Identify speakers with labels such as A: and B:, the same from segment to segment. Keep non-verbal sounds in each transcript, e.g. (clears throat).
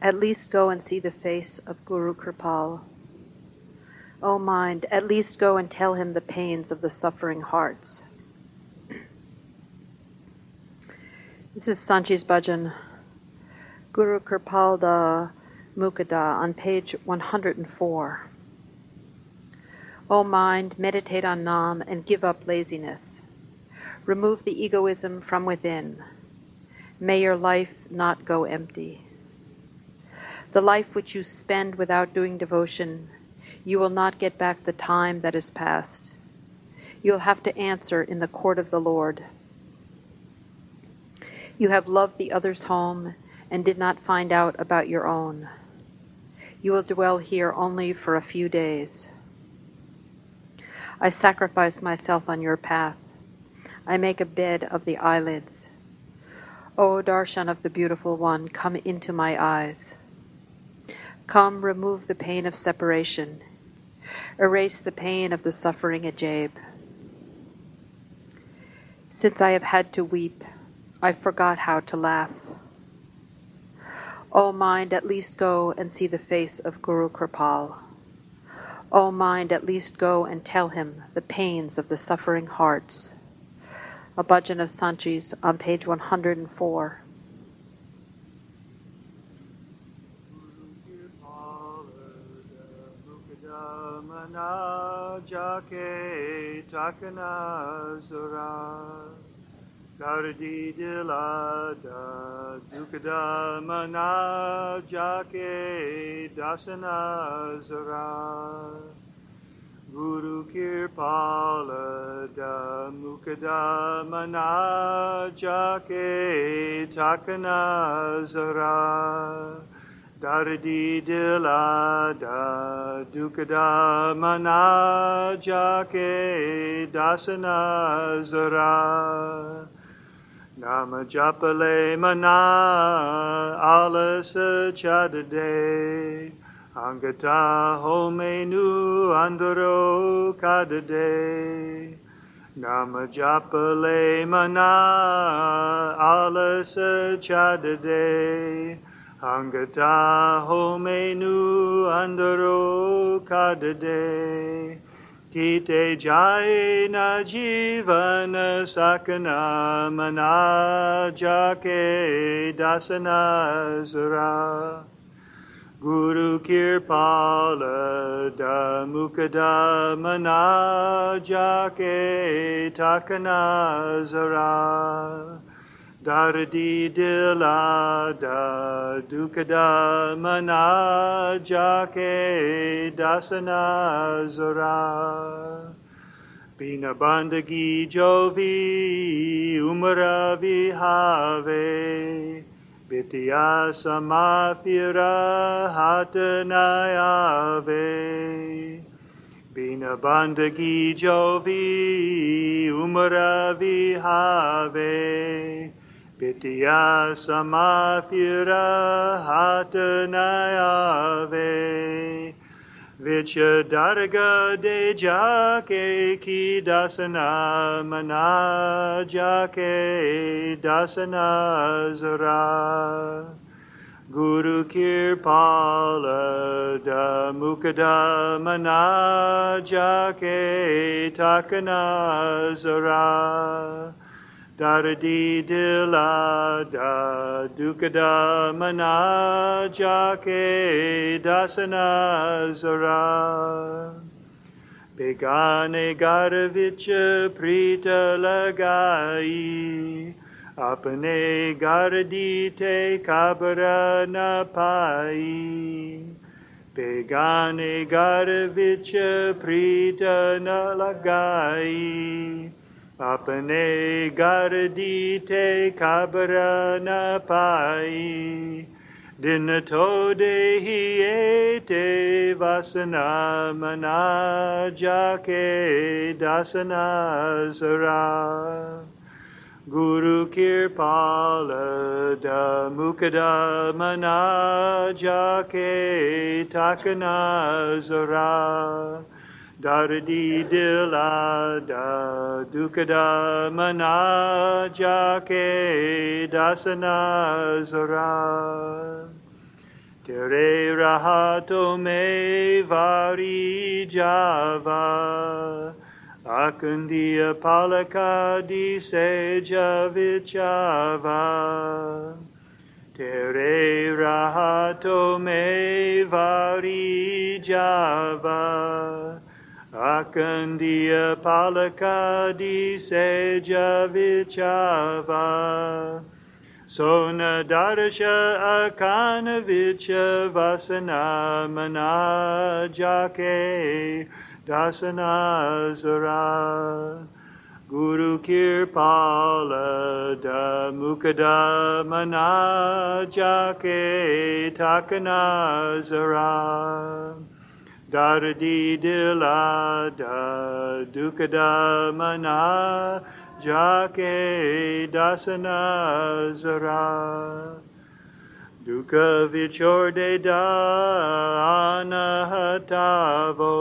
A: at least go and see the face of Guru Kirpal. O mind, at least go and tell him the pains of the suffering hearts. (clears throat) This is Sant Ji's bhajan, Guru Kripalda Mukada on page 104. O mind, meditate on Nam and give up laziness. Remove the egoism from within. May your life not go empty. The life which you spend without doing devotion, you will not get back the time that is past. You'll have to answer in the court of the Lord. You have loved the other's home and did not find out about your own. You will dwell here only for a few days. I sacrifice myself on your path. I make a bed of the eyelids. O darshan of the beautiful one, come into my eyes. Come, remove the pain of separation. Erase the pain of the suffering Ajaib. Since I have had to weep, I forgot how to laugh. O mind, at least go and see the face of Guru Kirpal. O mind, at least go and tell him the pains of the suffering hearts. A bhajan of Sant Ji's on page 104.
B: Gardi dilada dukada mana jake dasana zara Guru kirpala da mukada mana jake takana zara Dardi dilada dukada mana jake dasana zara Nama Japale Mana Alasa Chadade Angata Homenu Andaro Kadade Nama Japale Mana Alasa Chadade Angata Homenu Andaro Kadade Kite jaina jivana sakana mana jake dasana zara. Guru kirpala da mukada mana jake takana zara. Dardi dila da dukada mana jake dasana zara. Bina bandagi jovi umara vihave. Bitya samafira hatanayave. Bina bandagi jovi umara vihave. Pitya samafira hatanayave Vichadarga de jake ki dasana mana jake dasana zara. Guru kirpala da mukada mana jake takana zara Daradi dila da dukada mana jake dasana zara. Begane garvicha prita lagai. Apane gardite kabra na pai. Begane garvicha prita na lagai. Apane gardite kabra na pai. Dinato de hiete vasana mana jake dasana zara. Guru kirpala da mukada mana jake takana zara. Dardi dila da dukada mana jake dasana zara. Tere rahato me vari java. Akundia palaka di seja vichava. Tere rahato me vari java. Akandia palaka di seja vichava. Sona darsha akana vicha vasana manajake dasana zara. Guru Kirpala da Mukada Manajake Takana Zara. Daradi dila da dukada mana jake dasana zara. Duka vichorde da anahatavo.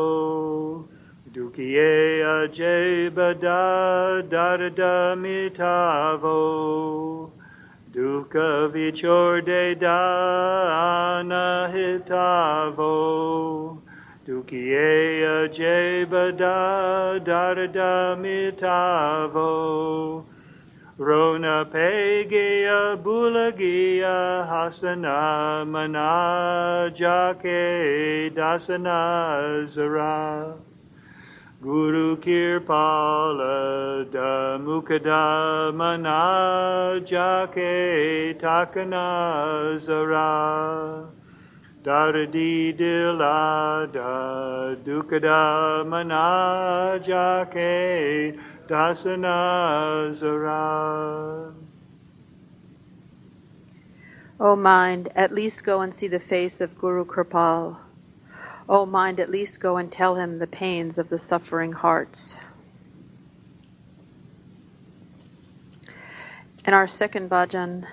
B: Dukiye ajebada mitavo. Duka vichorde da anahitavo. Dukiye ajebada darada mitavo. Rona pegia bulagia hasana manajake dasana zara. Guru Kirpala da Mukada Manajake Takana Zara. Daradi dila da dukada manajake dasana zara.
A: O mind, at least go and see the face of Guru Kirpal. O mind, at least go and tell him the pains of the suffering hearts. And our second bhajan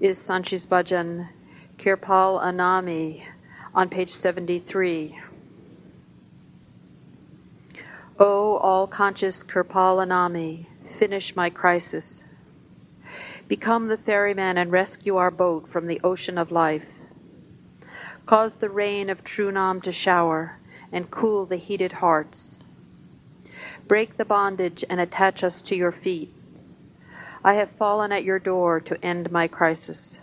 A: is Sant Ji's bhajan, Kirpal Anami, on page 73. O all conscious Kirpal Anami, finish my crisis. Become the ferryman and rescue our boat from the ocean of life. Cause the rain of true Nam to shower and cool the heated hearts. Break the bondage and attach us to your feet. I have fallen at your door to end my crisis.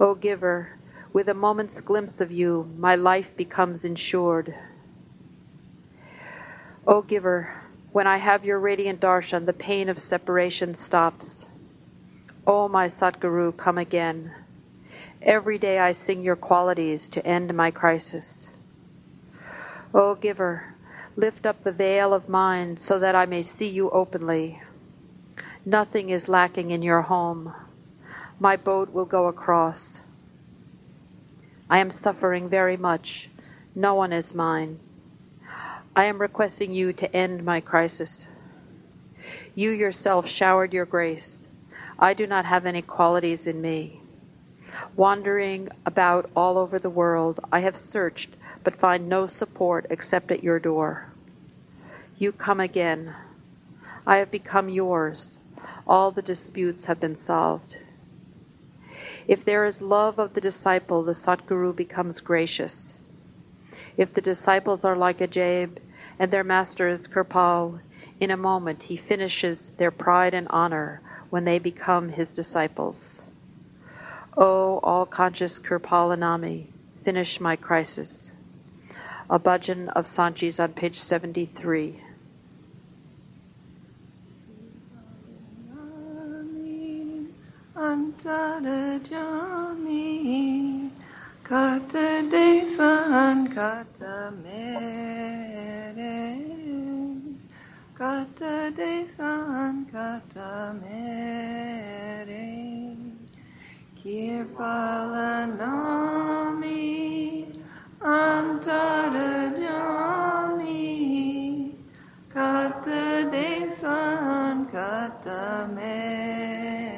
A: O giver, with a moment's glimpse of you, my life becomes insured. O giver, when I have your radiant darshan, the pain of separation stops. O my Satguru, come again. Every day I sing your qualities to end my crisis. O giver, lift up the veil of mind so that I may see you openly. Nothing is lacking in your home. My boat will go across. I am suffering very much. No one is mine. I am requesting you to end my crisis. You yourself showered your grace. I do not have any qualities in me. Wandering about all over the world, I have searched but find no support except at your door. You come again. I have become yours. All the disputes have been solved. If there is love of the disciple, the Satguru becomes gracious. If the disciples are like Ajaib and their master is Kirpal, in a moment he finishes their pride and honor when they become his disciples. O all conscious Kirpal Anami, finish my crisis. A bhajan of Sant Ji's on page 73.
C: Antarajami Kata desan kata mere Kata desan kata mere Kirpalanami Antarajami Kata desan kata mere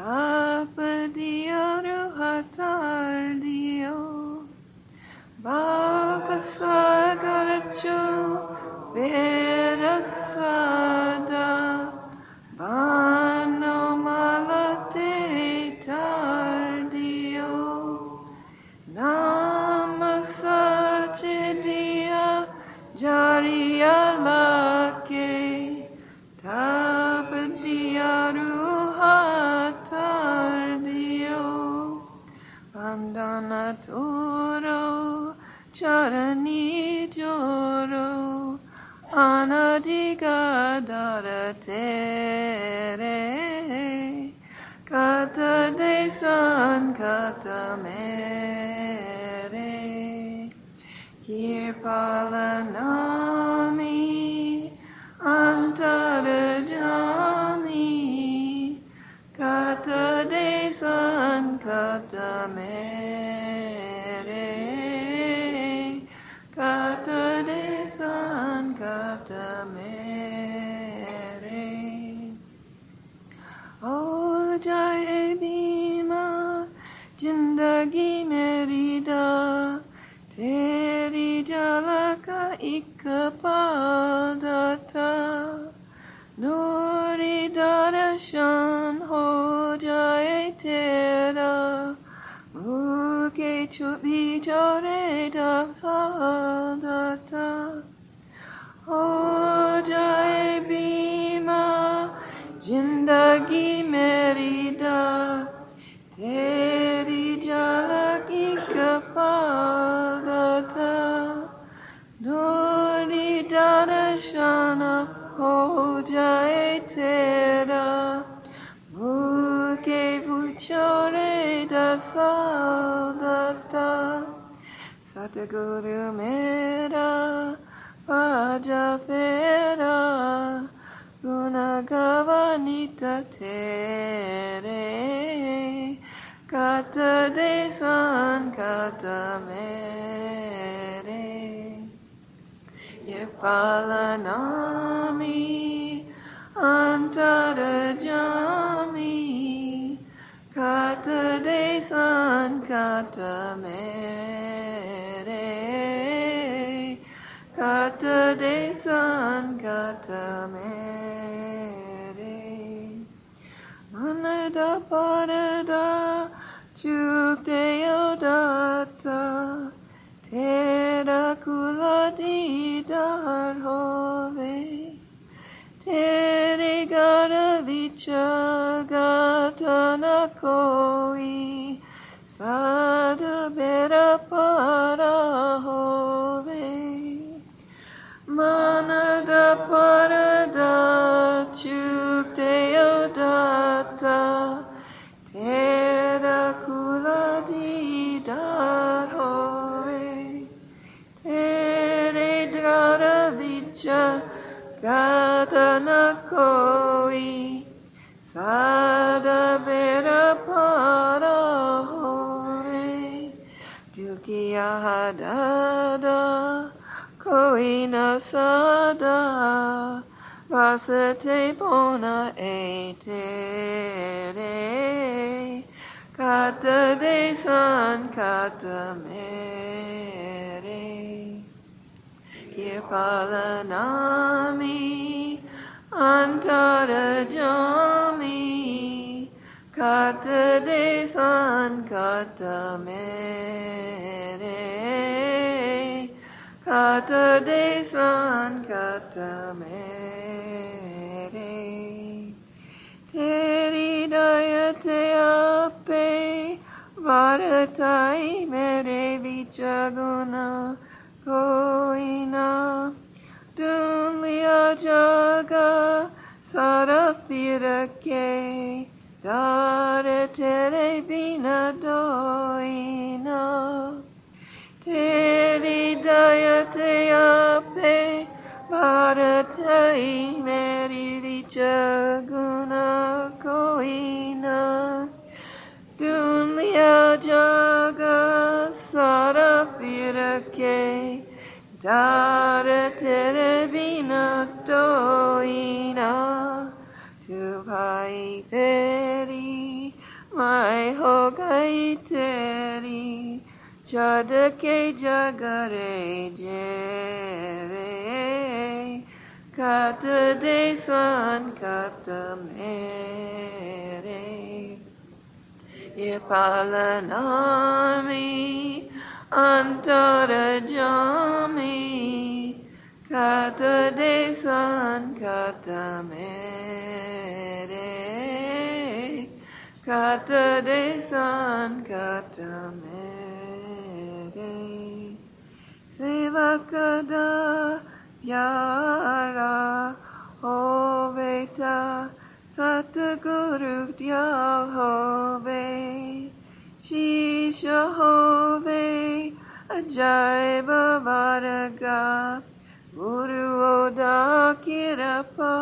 C: Tapadia Ruhatardio Baba Sagaracho Bano Vandanatoro Charani Joro Anadiga Daratere Kata de san kata mere Kirpalanami Antarajami Muke Yepalanami Kata de San Kata Mere. Kirpalanami Antarajami Kata de San Kata Mere. Kata de San Kata Mere. Teri Dayate Ape Varatai Mere Vichaguna Koina Dunlia Jaga Sarapirake Dare Tere Bina Doina Teri Dayate Ape Varatai Meri Vichaguna Koina Dunlia Jaga Sarapirake Dare Tere Vina hoina tu pai peri mai hogai teri Chadake jagare jere Kata de san kata mere Kata de san kata mere Kata de san kata mere Sevakada Yara Hoveta Satguru Yahove Shisha Hove Ajaiba Varaga Guru Oda Kirapa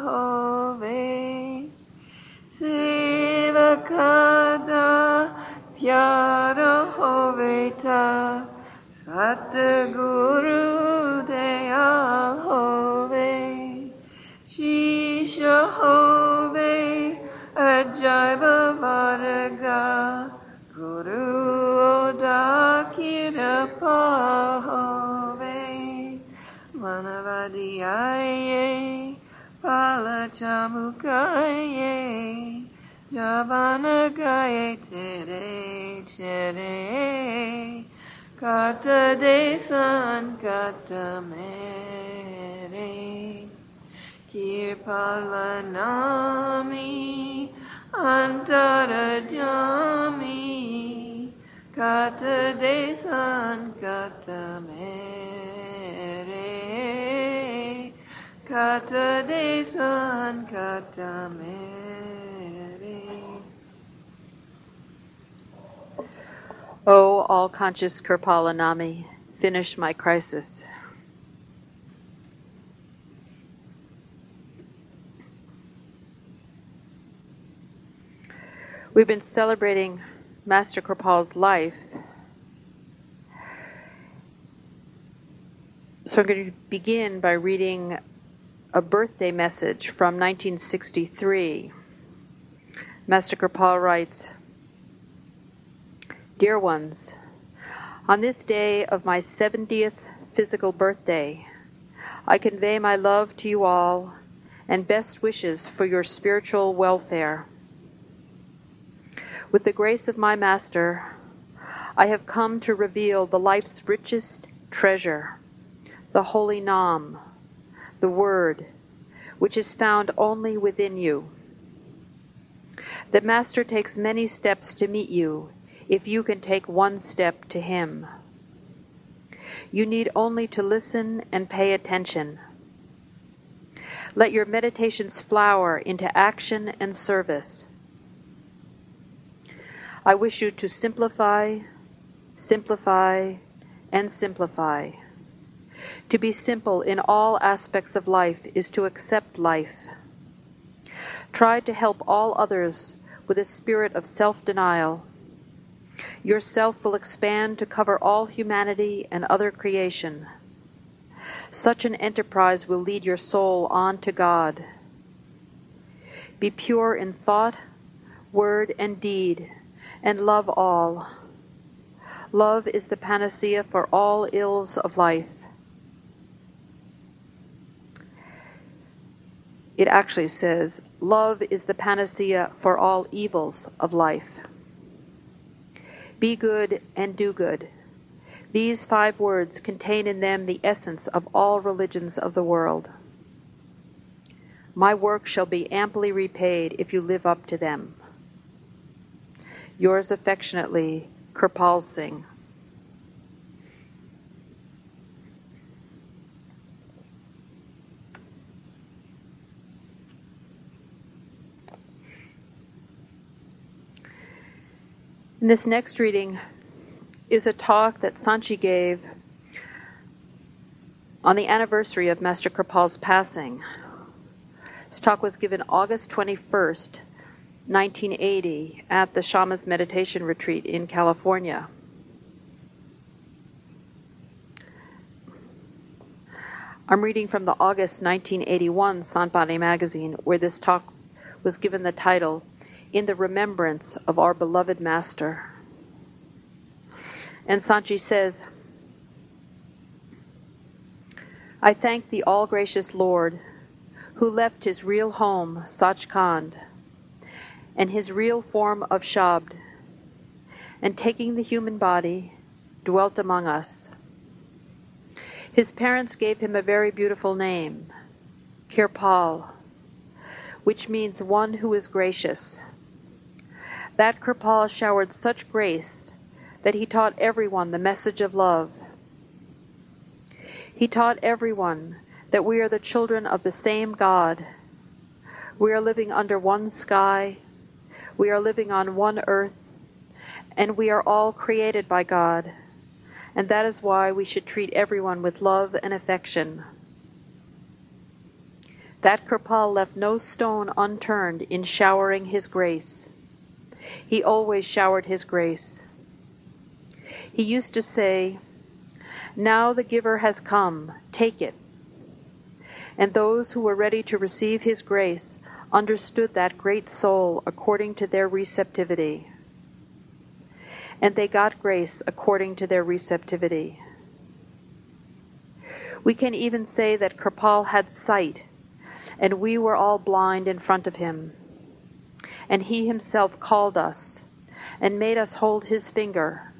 C: Hove Sevakada Pyara Hoveta Satguru Dayal Hove Shisha Hove Ajaiba Varaga Guru Oda Kirapa Hove Manavadiyaye Palachamukaye Javanagaye Tere Tere Kata de san kata mere Kirpalanami antara jami Kata de san kata mere Kata de san kata mere
A: O all conscious Kirpal Anami, finish my crisis. We've been celebrating Master Kirpal's life. So I'm going to begin by reading a birthday message from 1963. Master Kirpal writes, Dear ones, on this day of my 70th physical birthday, I convey my love to you all and best wishes for your spiritual welfare. With the grace of my Master, I have come to reveal the life's richest treasure, the Holy Nam, the Word, which is found only within you. The Master takes many steps to meet you if you can take one step to Him. You need only to listen and pay attention. Let your meditations flower into action and service. I wish you to simplify, simplify, and simplify. To be simple in all aspects of life is to accept life. Try to help all others with a spirit of self denial. Yourself will expand to cover all humanity and other creation. Such an enterprise will lead your soul on to God. Be pure in thought, word, and deed, and love all. Love is the panacea for all ills of life. It actually says, Love is the panacea for all evils of life. Be good and do good. These five words contain in them the essence of all religions of the world. My work shall be amply repaid if you live up to them. Yours affectionately, Kirpal Singh. In this next reading is a talk that Sant Ji gave on the anniversary of Master Kirpal's passing. This talk was given August 21st, 1980, at the Shaman's Meditation Retreat in California. I'm reading from the August 1981 Sant Bani magazine, where this talk was given the title, In the Remembrance of Our Beloved Master. And Sant Ji says, I thank the all gracious Lord who left his real home, Sachkhand, and his real form of Shabd, and taking the human body, dwelt among us. His parents gave him a very beautiful name, Kirpal, which means one who is gracious. That Kirpal showered such grace that he taught everyone the message of love. He taught everyone that we are the children of the same God. We are living under one sky. We are living on one earth. And we are all created by God. And that is why we should treat everyone with love and affection. That Kirpal left no stone unturned in showering his grace. He always showered his grace. He used to say, Now the giver has come, take it and those who were ready to receive his grace understood that great soul according to their receptivity. And they got grace according to their receptivity. We can even say that Kirpal had sight, and we were all blind in front of him. And he himself called us and made us hold his finger,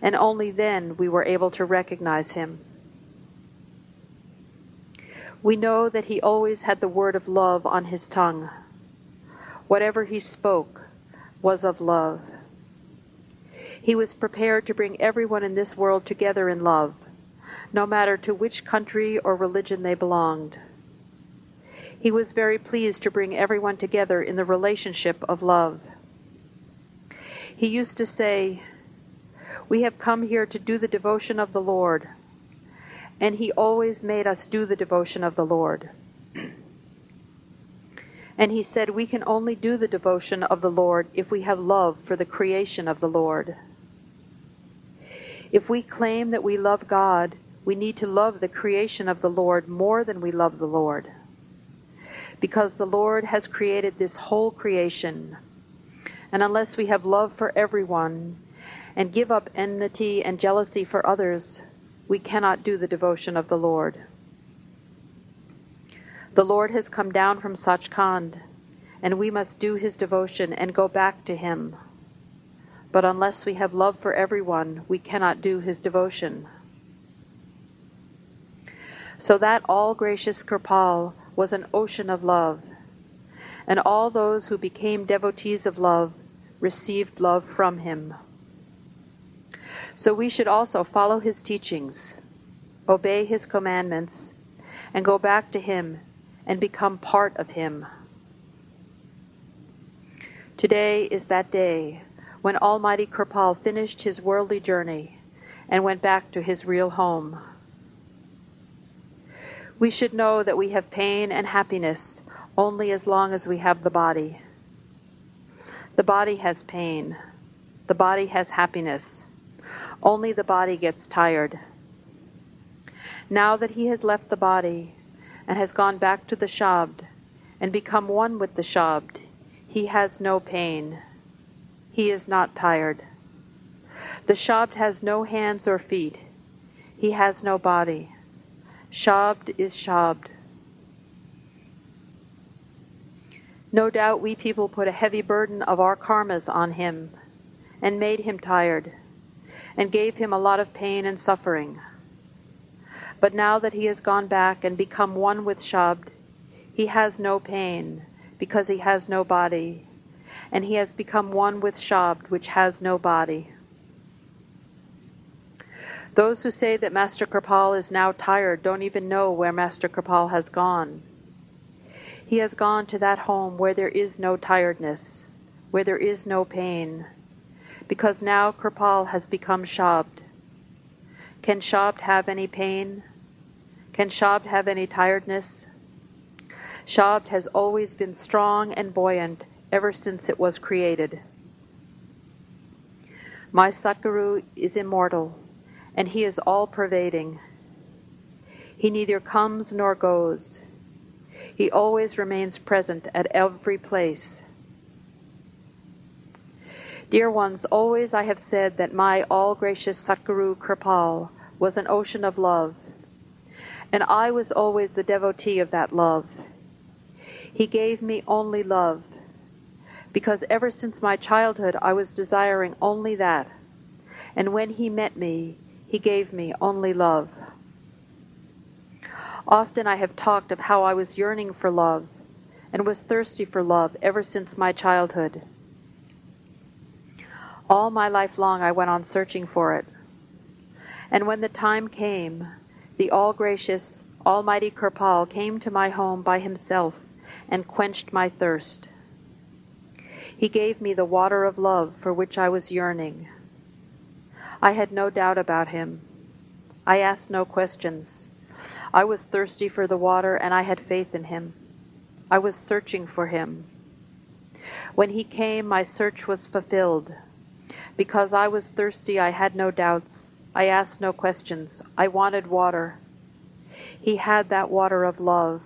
A: and only then we were able to recognize him. We know that he always had the word of love on his tongue. Whatever he spoke was of love. He was prepared to bring everyone in this world together in love, no matter to which country or religion they belonged. He was very pleased to bring everyone together in the relationship of love. He used to say, We have come here to do the devotion of the Lord and he always made us do the devotion of the Lord. and he said, We can only do the devotion of the Lord if we have love for the creation of the Lord. If we claim that we love God, we need to love the creation of the Lord more than we love the Lord. Because the Lord has created this whole creation. And unless we have love for everyone and give up enmity and jealousy for others, we cannot do the devotion of the Lord. The Lord has come down from Sachkhand, and we must do his devotion and go back to him. But unless we have love for everyone, we cannot do his devotion. So that all gracious Kirpal was an ocean of love, and all those who became devotees of love received love from him. So we should also follow his teachings, obey his commandments, and go back to him and become part of him. Today is that day when Almighty Kirpal finished his worldly journey and went back to his real home. We should know that we have pain and happiness only as long as we have the body. The body has pain. The body has happiness. Only the body gets tired. Now that he has left the body and has gone back to the Shabd and become one with the Shabd, he has no pain. He is not tired. The Shabd has no hands or feet. He has no body. Shabd is Shabd. No doubt we people put a heavy burden of our karmas on him and made him tired and gave him a lot of pain and suffering. But now that he has gone back and become one with Shabd, he has no pain because he has no body, and he has become one with Shabd, which has no body. Those who say that Master Kirpal is now tired don't even know where Master Kirpal has gone. He has gone to that home where there is no tiredness, where there is no pain, because now Kirpal has become Shabd. Can Shabd have any pain? Can Shabd have any tiredness? Shabd has always been strong and buoyant ever since it was created. My Satguru is immortal, and he is all pervading. He neither comes nor goes. He always remains present at every place. Dear ones, always I have said that my all gracious Satguru Kirpal was an ocean of love, and I was always the devotee of that love. He gave me only love, because ever since my childhood I was desiring only that, and when he met me, he gave me only love. Often I have talked of how I was yearning for love and was thirsty for love ever since my childhood. All my life long I went on searching for it. And when the time came, the all gracious, almighty Kirpal came to my home by himself and quenched my thirst. He gave me the water of love for which I was yearning. I had no doubt about him. I asked no questions. I was thirsty for the water and I had faith in him. I was searching for him. When he came, my search was fulfilled. Because I was thirsty, I had no doubts. I asked no questions. I wanted water. He had that water of love.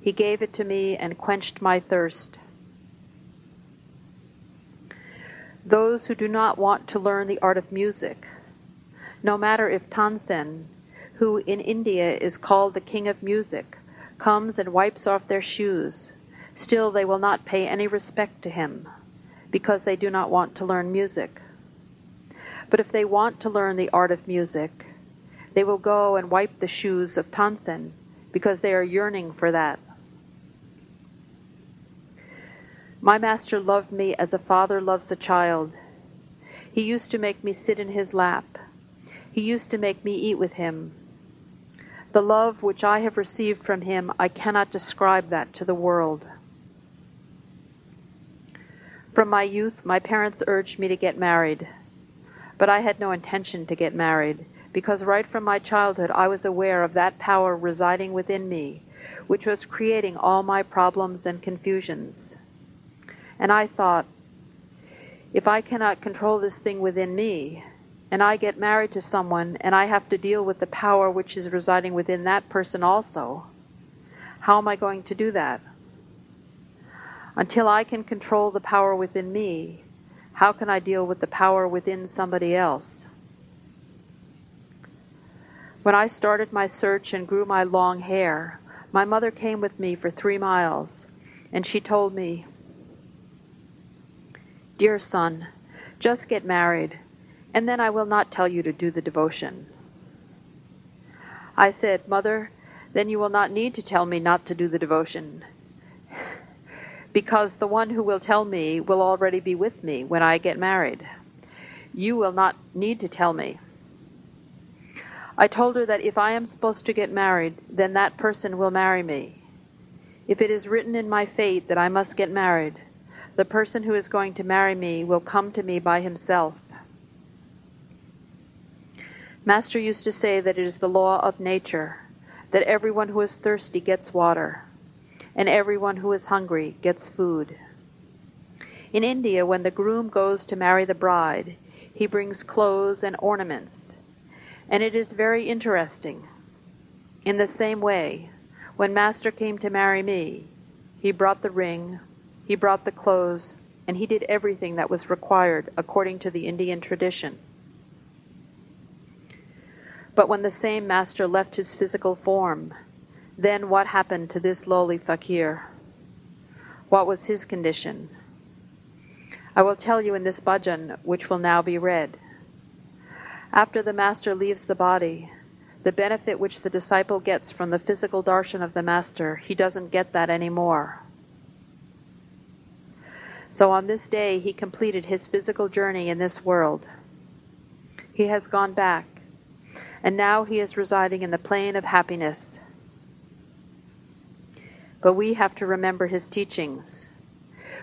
A: He gave it to me and quenched my thirst. Those who do not want to learn the art of music, no matter if Tansen, who in India is called the king of music, comes and wipes off their shoes, still they will not pay any respect to him because they do not want to learn music. But if they want to learn the art of music, they will go and wipe the shoes of Tansen because they are yearning for that. My master loved me as a father loves a child. He used to make me sit in his lap. He used to make me eat with him. The love which I have received from him, I cannot describe that to the world. From my youth, my parents urged me to get married. But I had no intention to get married, because right from my childhood I was aware of that power residing within me, which was creating all my problems and confusions. And I thought, if I cannot control this thing within me, and I get married to someone and I have to deal with the power which is residing within that person also, how am I going to do that? Until I can control the power within me, how can I deal with the power within somebody else? When I started my search and grew my long hair, my mother came with me for three miles, and she told me, Dear son, just get married, and then I will not tell you to do the devotion. I said, Mother, then you will not need to tell me not to do the devotion because the one who will tell me will already be with me when I get married. You will not need to tell me. I told her that if I am supposed to get married, then that person will marry me. If it is written in my fate that I must get married, the person who is going to marry me will come to me by himself. Master used to say that it is the law of nature that everyone who is thirsty gets water and everyone who is hungry gets food. In India, when the groom goes to marry the bride, he brings clothes and ornaments, and it is very interesting. In the same way, when Master came to marry me, he brought the ring, he brought the clothes, and he did everything that was required according to the Indian tradition. But when the same Master left his physical form, then what happened to this lowly fakir? What was his condition? I will tell you in this bhajan, which will now be read. After the master leaves the body, the benefit which the disciple gets from the physical darshan of the master, he doesn't get that anymore. So on this day, he completed his physical journey in this world. He has gone back, and now he is residing in the plane of happiness but we have to remember his teachings.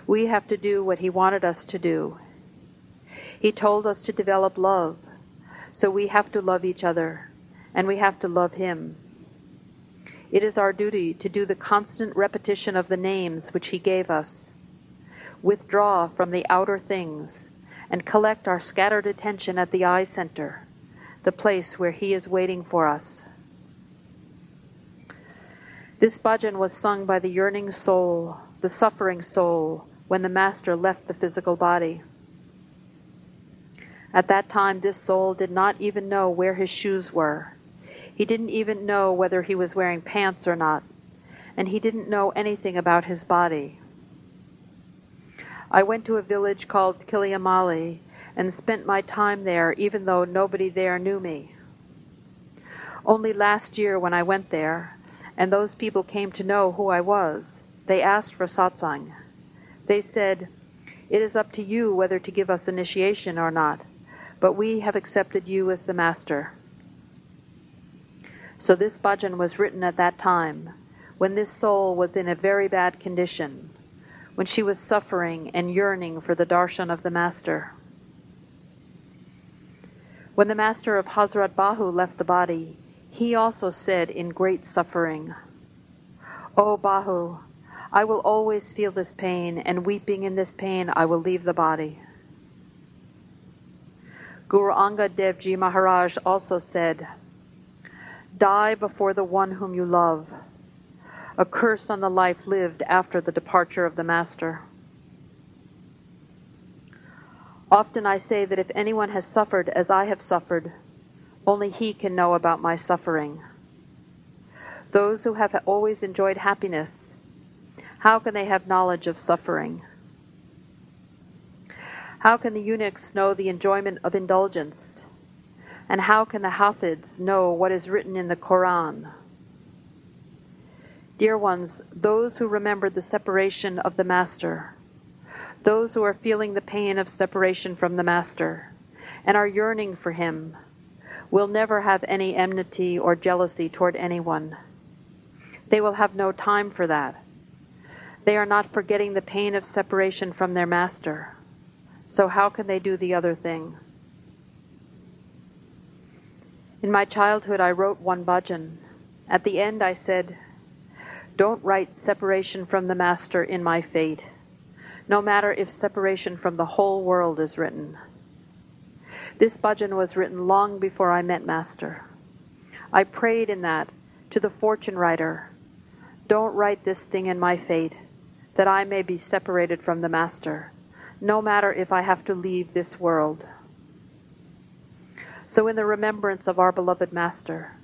A: We have to do what he wanted us to do. He told us to develop love, so we have to love each other, and we have to love him. It is our duty to do the constant repetition of the names which he gave us, withdraw from the outer things, and collect our scattered attention at the eye center, the place where he is waiting for us. This bhajan was sung by the yearning soul, the suffering soul, when the Master left the physical body. At that time, this soul did not even know where his shoes were. He didn't even know whether he was wearing pants or not, and he didn't know anything about his body. I went to a village called Kiliamali and spent my time there even though nobody there knew me. Only last year when I went there, and those people came to know who I was, they asked for satsang. They said, It is up to you whether to give us initiation or not, but we have accepted you as the master. So this bhajan was written at that time, when this soul was in a very bad condition, when she was suffering and yearning for the darshan of the master. When the master of Hazrat Bahu left the body, he also said in great suffering, O Bahu, I will always feel this pain, and weeping in this pain I will leave the body. Guru Angad Dev Ji Maharaj also said, Die before the one whom you love. A curse on the life lived after the departure of the Master. Often I say that if anyone has suffered as I have suffered, only he can know about my suffering. Those who have always enjoyed happiness, how can they have knowledge of suffering? How can the eunuchs know the enjoyment of indulgence? And how can the Hafids know what is written in the Koran? Dear ones, those who remember the separation of the Master, those who are feeling the pain of separation from the Master, and are yearning for him, will never have any enmity or jealousy toward anyone. They will have no time for that. They are not forgetting the pain of separation from their Master. So, how can they do the other thing? In my childhood, I wrote one bhajan. At the end, I said, Don't write separation from the Master in my fate, no matter if separation from the whole world is written. This bhajan was written long before I met Master. I prayed in that to the fortune writer, Don't write this thing in my fate, that I may be separated from the Master no matter if I have to leave this world. So, in the remembrance of our beloved Master,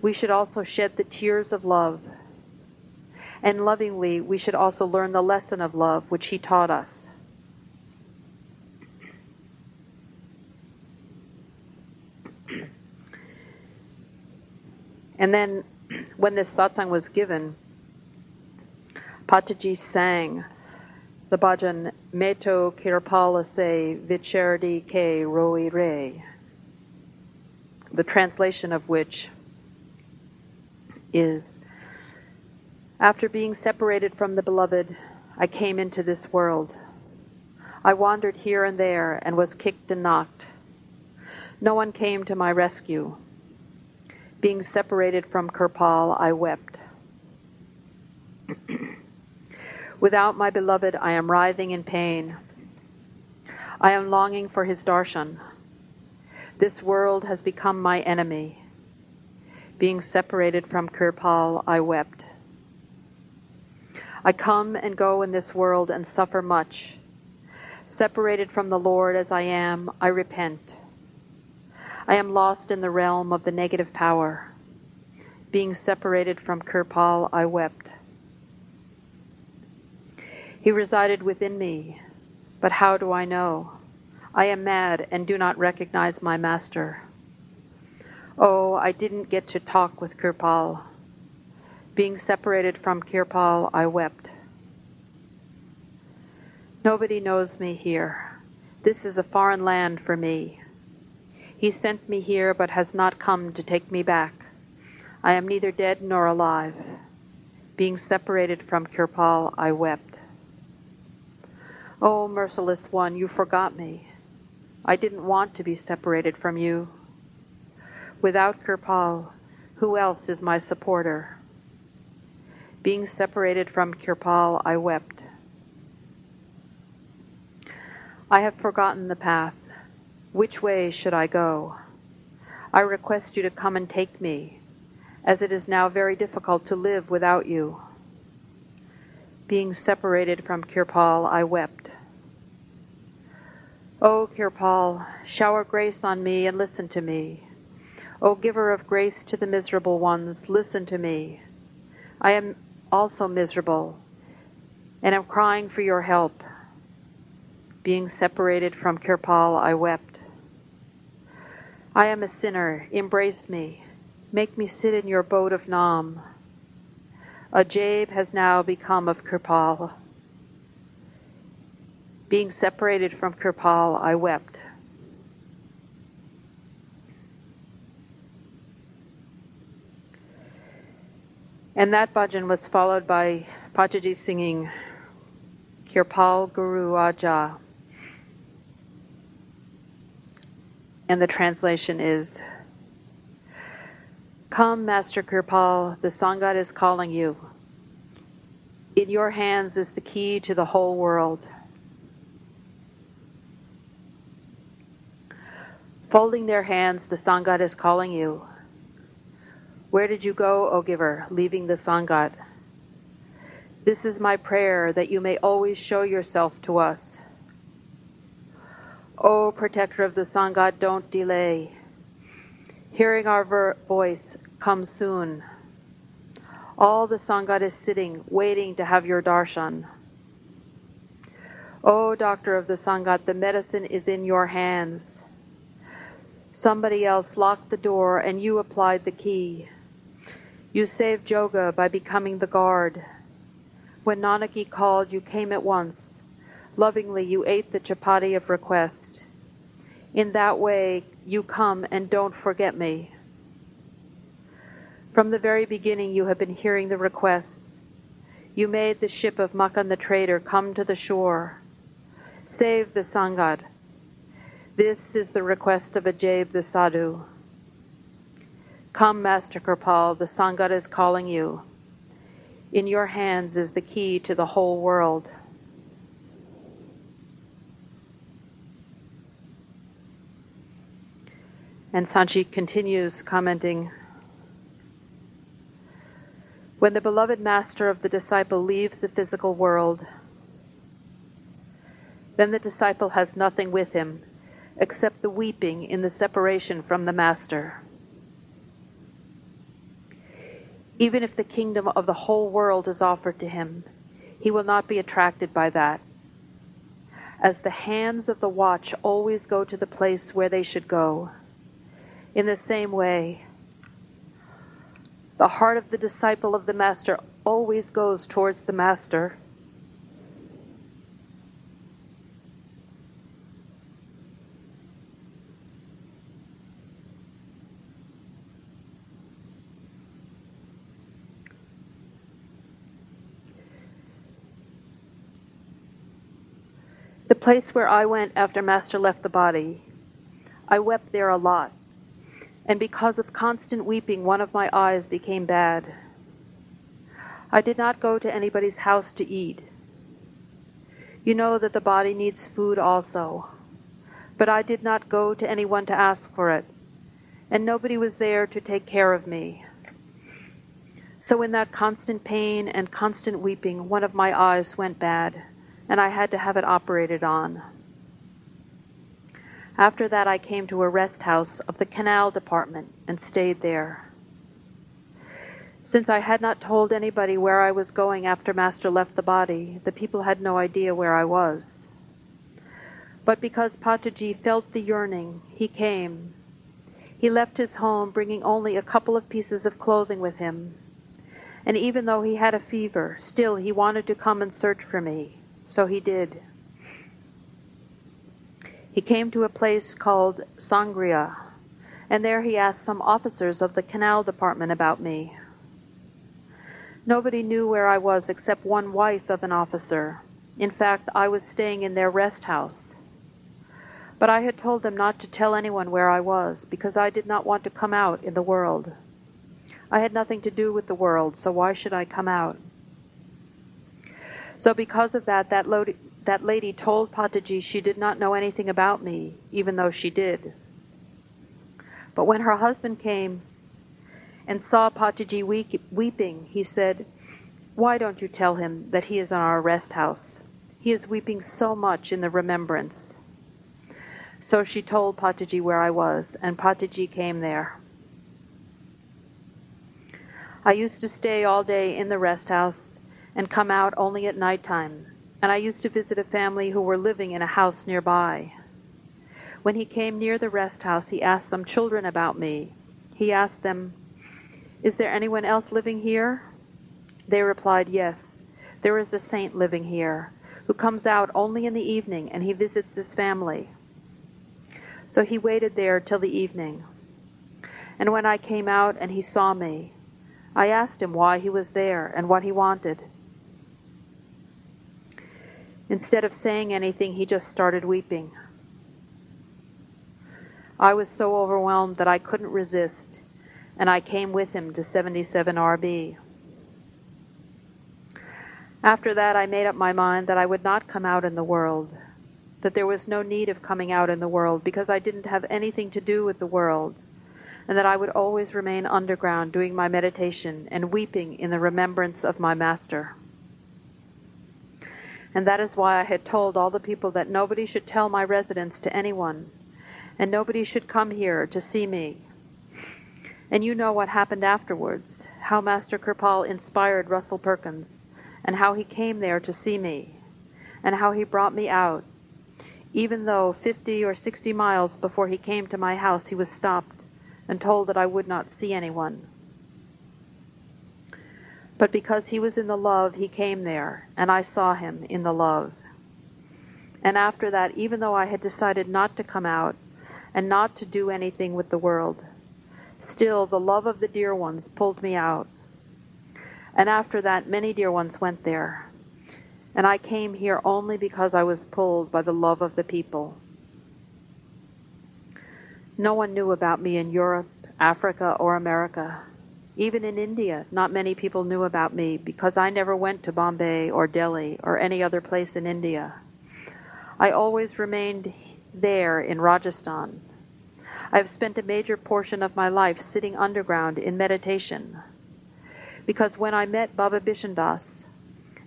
A: we should also shed the tears of love. And lovingly, we should also learn the lesson of love which He taught us. And then, when this satsang was given, Pathi Ji sang the bhajan Meto Kirpala Se Vichardi Ke Roi Re, the translation of which is After being separated from the beloved, I came into this world. I wandered here and there and was kicked and knocked. No one came to my rescue. Being separated from Kirpal, I wept. Without my beloved, I am writhing in pain. I am longing for his darshan. This world has become my enemy. Being separated from Kirpal, I wept. I come and go in this world and suffer much. Separated from the Lord as I am, I repent. I am lost in the realm of the negative power. Being separated from Kirpal, I wept. He resided within me, but how do I know? I am mad and do not recognize my master. Oh, I didn't get to talk with Kirpal. Being separated from Kirpal, I wept. Nobody knows me here. This is a foreign land for me. He sent me here but has not come to take me back. I am neither dead nor alive. Being separated from Kirpal, I wept. Oh, merciless one, you forgot me. I didn't want to be separated from you. Without Kirpal, who else is my supporter? Being separated from Kirpal, I wept. I have forgotten the path. Which way should I go? I request you to come and take me. as it is now very difficult to live without you. Being separated from Kirpal, I wept. O Kirpal, shower grace on me and listen to me. O giver of grace to the miserable ones, listen to me. I am also miserable and am crying for your help. Being separated from Kirpal, I wept. I am a sinner, embrace me. Make me sit in your boat of Nam. Ajaib has now become of Kirpal. Being separated from Kirpal, I wept. And that bhajan was followed by Pathi Ji singing Kirpal Guru Aja. And the translation is Come, Master Kirpal, the Sangat is calling you. In your hands is the key to the whole world. Folding their hands, the Sangat is calling you. Where did you go, O giver, leaving the Sangat? This is my prayer that you may always show yourself to us. O protector of the Sangha, don't delay. Hearing our ver- voice, come soon. All the Sangha is sitting, waiting to have your darshan. O doctor of the Sangha, the medicine is in your hands. Somebody else locked the door and you applied the key. You saved Joga by becoming the guard. When Nanaki called, you came at once. Lovingly, you ate the chapati of request. In that way, you come and don't forget me. From the very beginning, you have been hearing the requests. You made the ship of Makan the trader come to the shore. Save the Sangat. This is the request of Ajaib the Sadhu. Come, Master Kirpal, the Sangat is calling you. In your hands is the key to the whole world. And Sant Ji continues commenting When the beloved master of the disciple leaves the physical world, then the disciple has nothing with him except the weeping in the separation from the master. Even if the kingdom of the whole world is offered to him, he will not be attracted by that. As the hands of the watch always go to the place where they should go, in the same way, the heart of the disciple of the Master always goes towards the Master. The place where I went after Master left the body, I wept there a lot and because of constant weeping, one of my eyes became bad. I did not go to anybody's house to eat. You know that the body needs food also, but I did not go to anyone to ask for it, and nobody was there to take care of me. So, in that constant pain and constant weeping, one of my eyes went bad, and I had to have it operated on. After that, I came to a rest house of the canal department and stayed there. Since I had not told anybody where I was going after Master left the body, the people had no idea where I was. But because Pathi Ji felt the yearning, he came. He left his home bringing only a couple of pieces of clothing with him. And even though he had a fever, still he wanted to come and search for me. So he did. He came to a place called Sangria, and there he asked some officers of the canal department about me. Nobody knew where I was except one wife of an officer. In fact, I was staying in their rest house. But I had told them not to tell anyone where I was, because I did not want to come out in the world. I had nothing to do with the world, so why should I come out? So because of that, that that lady told Pathi Ji she did not know anything about me, even though she did. But when her husband came, and saw Pathi Ji weeping, he said, Why don't you tell him that he is in our rest house? He is weeping so much in the remembrance. So she told Pathi Ji where I was, and Pathi Ji came there. I used to stay all day in the rest house and come out only at night time, and I used to visit a family who were living in a house nearby. When he came near the rest house, he asked some children about me. He asked them, Is there anyone else living here? They replied, Yes, there is a saint living here, who comes out only in the evening, and he visits his family. So he waited there till the evening. And when I came out and he saw me, I asked him why he was there and what he wanted. Instead of saying anything, he just started weeping. I was so overwhelmed that I couldn't resist, and I came with him to 77 RB. After that, I made up my mind that I would not come out in the world, that there was no need of coming out in the world because I didn't have anything to do with the world, and that I would always remain underground doing my meditation and weeping in the remembrance of my Master. And that is why I had told all the people that nobody should tell my residence to anyone and nobody should come here to see me. And you know what happened afterwards, how Master Kirpal inspired Russell Perkins, and how he came there to see me, and how he brought me out. Even though fifty or sixty miles before he came to my house, he was stopped and told that I would not see anyone. But because he was in the love, he came there, and I saw him in the love. And after that, even though I had decided not to come out, and not to do anything with the world. Still, the love of the dear ones pulled me out. And after that, many dear ones went there. And I came here only because I was pulled by the love of the people. No one knew about me in Europe, Africa, or America. Even in India, not many people knew about me because I never went to Bombay or Delhi or any other place in India. I always remained there in Rajasthan. I have spent a major portion of my life sitting underground in meditation. Because when I met Baba Bishan Das,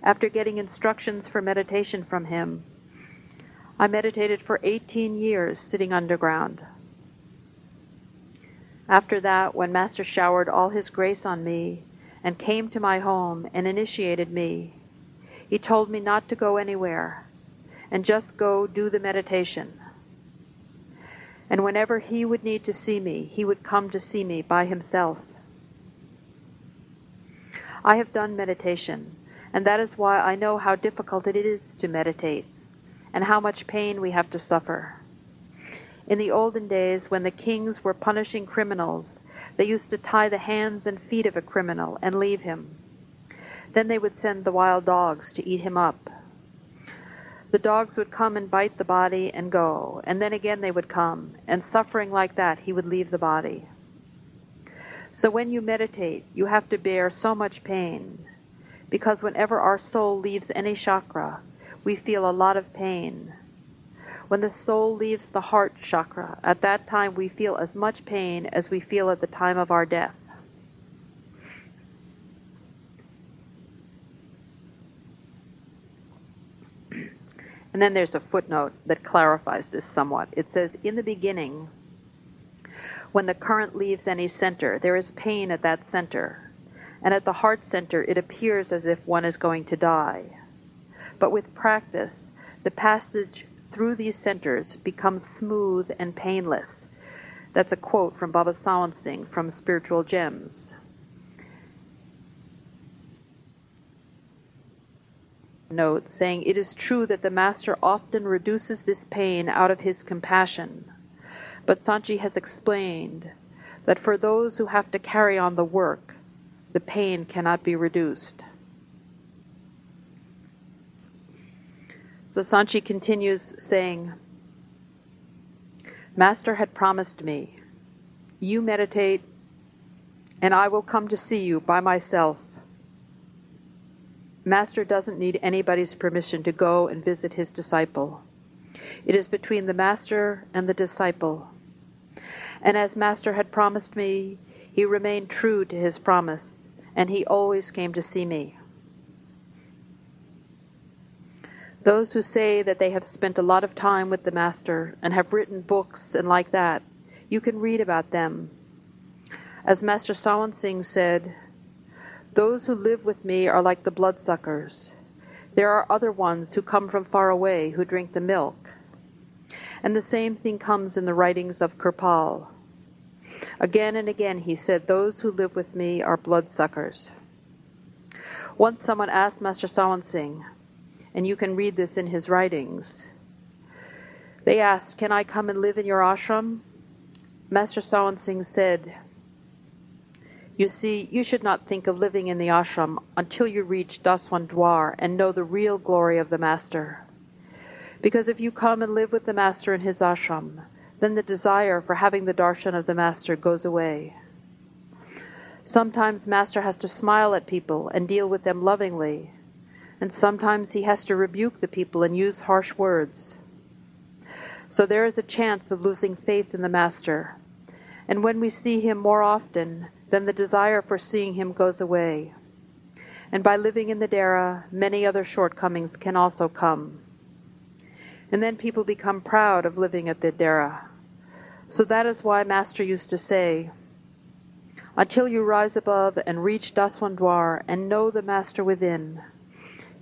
A: after getting instructions for meditation from him, I meditated for 18 years sitting underground. After that, when Master showered all his grace on me and came to my home and initiated me, he told me not to go anywhere and just go do the meditation and whenever he would need to see me, he would come to see me by himself. I have done meditation, and that is why I know how difficult it is to meditate, and how much pain we have to suffer. In the olden days, when the kings were punishing criminals, they used to tie the hands and feet of a criminal and leave him. Then they would send the wild dogs to eat him up. The dogs would come and bite the body and go, and then again they would come, and suffering like that, he would leave the body. So when you meditate, you have to bear so much pain, because whenever our soul leaves any chakra, we feel a lot of pain. When the soul leaves the heart chakra, at that time we feel as much pain as we feel at the time of our death. And then there's a footnote that clarifies this somewhat. It says, In the beginning, when the current leaves any center, there is pain at that center. And at the heart center, it appears as if one is going to die. But with practice, the passage through these centers becomes smooth and painless. That's a quote from Baba Sawan Singh from Spiritual Gems. note, saying, It is true that the Master often reduces this pain out of his compassion, but Sant Ji has explained that for those who have to carry on the work, the pain cannot be reduced. So Sant Ji continues saying, Master had promised me, You meditate, and I will come to see you by myself Master doesn't need anybody's permission to go and visit his disciple. It is between the Master and the disciple. And as Master had promised me, He remained true to his promise, and he always came to see me. Those who say that they have spent a lot of time with the Master and have written books and like that, you can read about them. As Master Sawan Singh said, those who live with me are like the bloodsuckers. There are other ones who come from far away who drink the milk. And the same thing comes in the writings of Kirpal. Again and again he said, Those who live with me are bloodsuckers. Once someone asked Master Sawan Singh, and you can read this in his writings, they asked, Can I come and live in your ashram? Master Sawan Singh said, you see, you should not think of living in the ashram until you reach Daswan Dwar and know the real glory of the Master. Because if you come and live with the Master in his ashram, then the desire for having the darshan of the Master goes away. Sometimes Master has to smile at people and deal with them lovingly, and sometimes he has to rebuke the people and use harsh words. So there is a chance of losing faith in the Master, and when we see him more often, then the desire for seeing him goes away. And by living in the Dera, many other shortcomings can also come. And then people become proud of living at the Dera. So that is why Master used to say, Until you rise above and reach Daswan Dwar and know the Master within,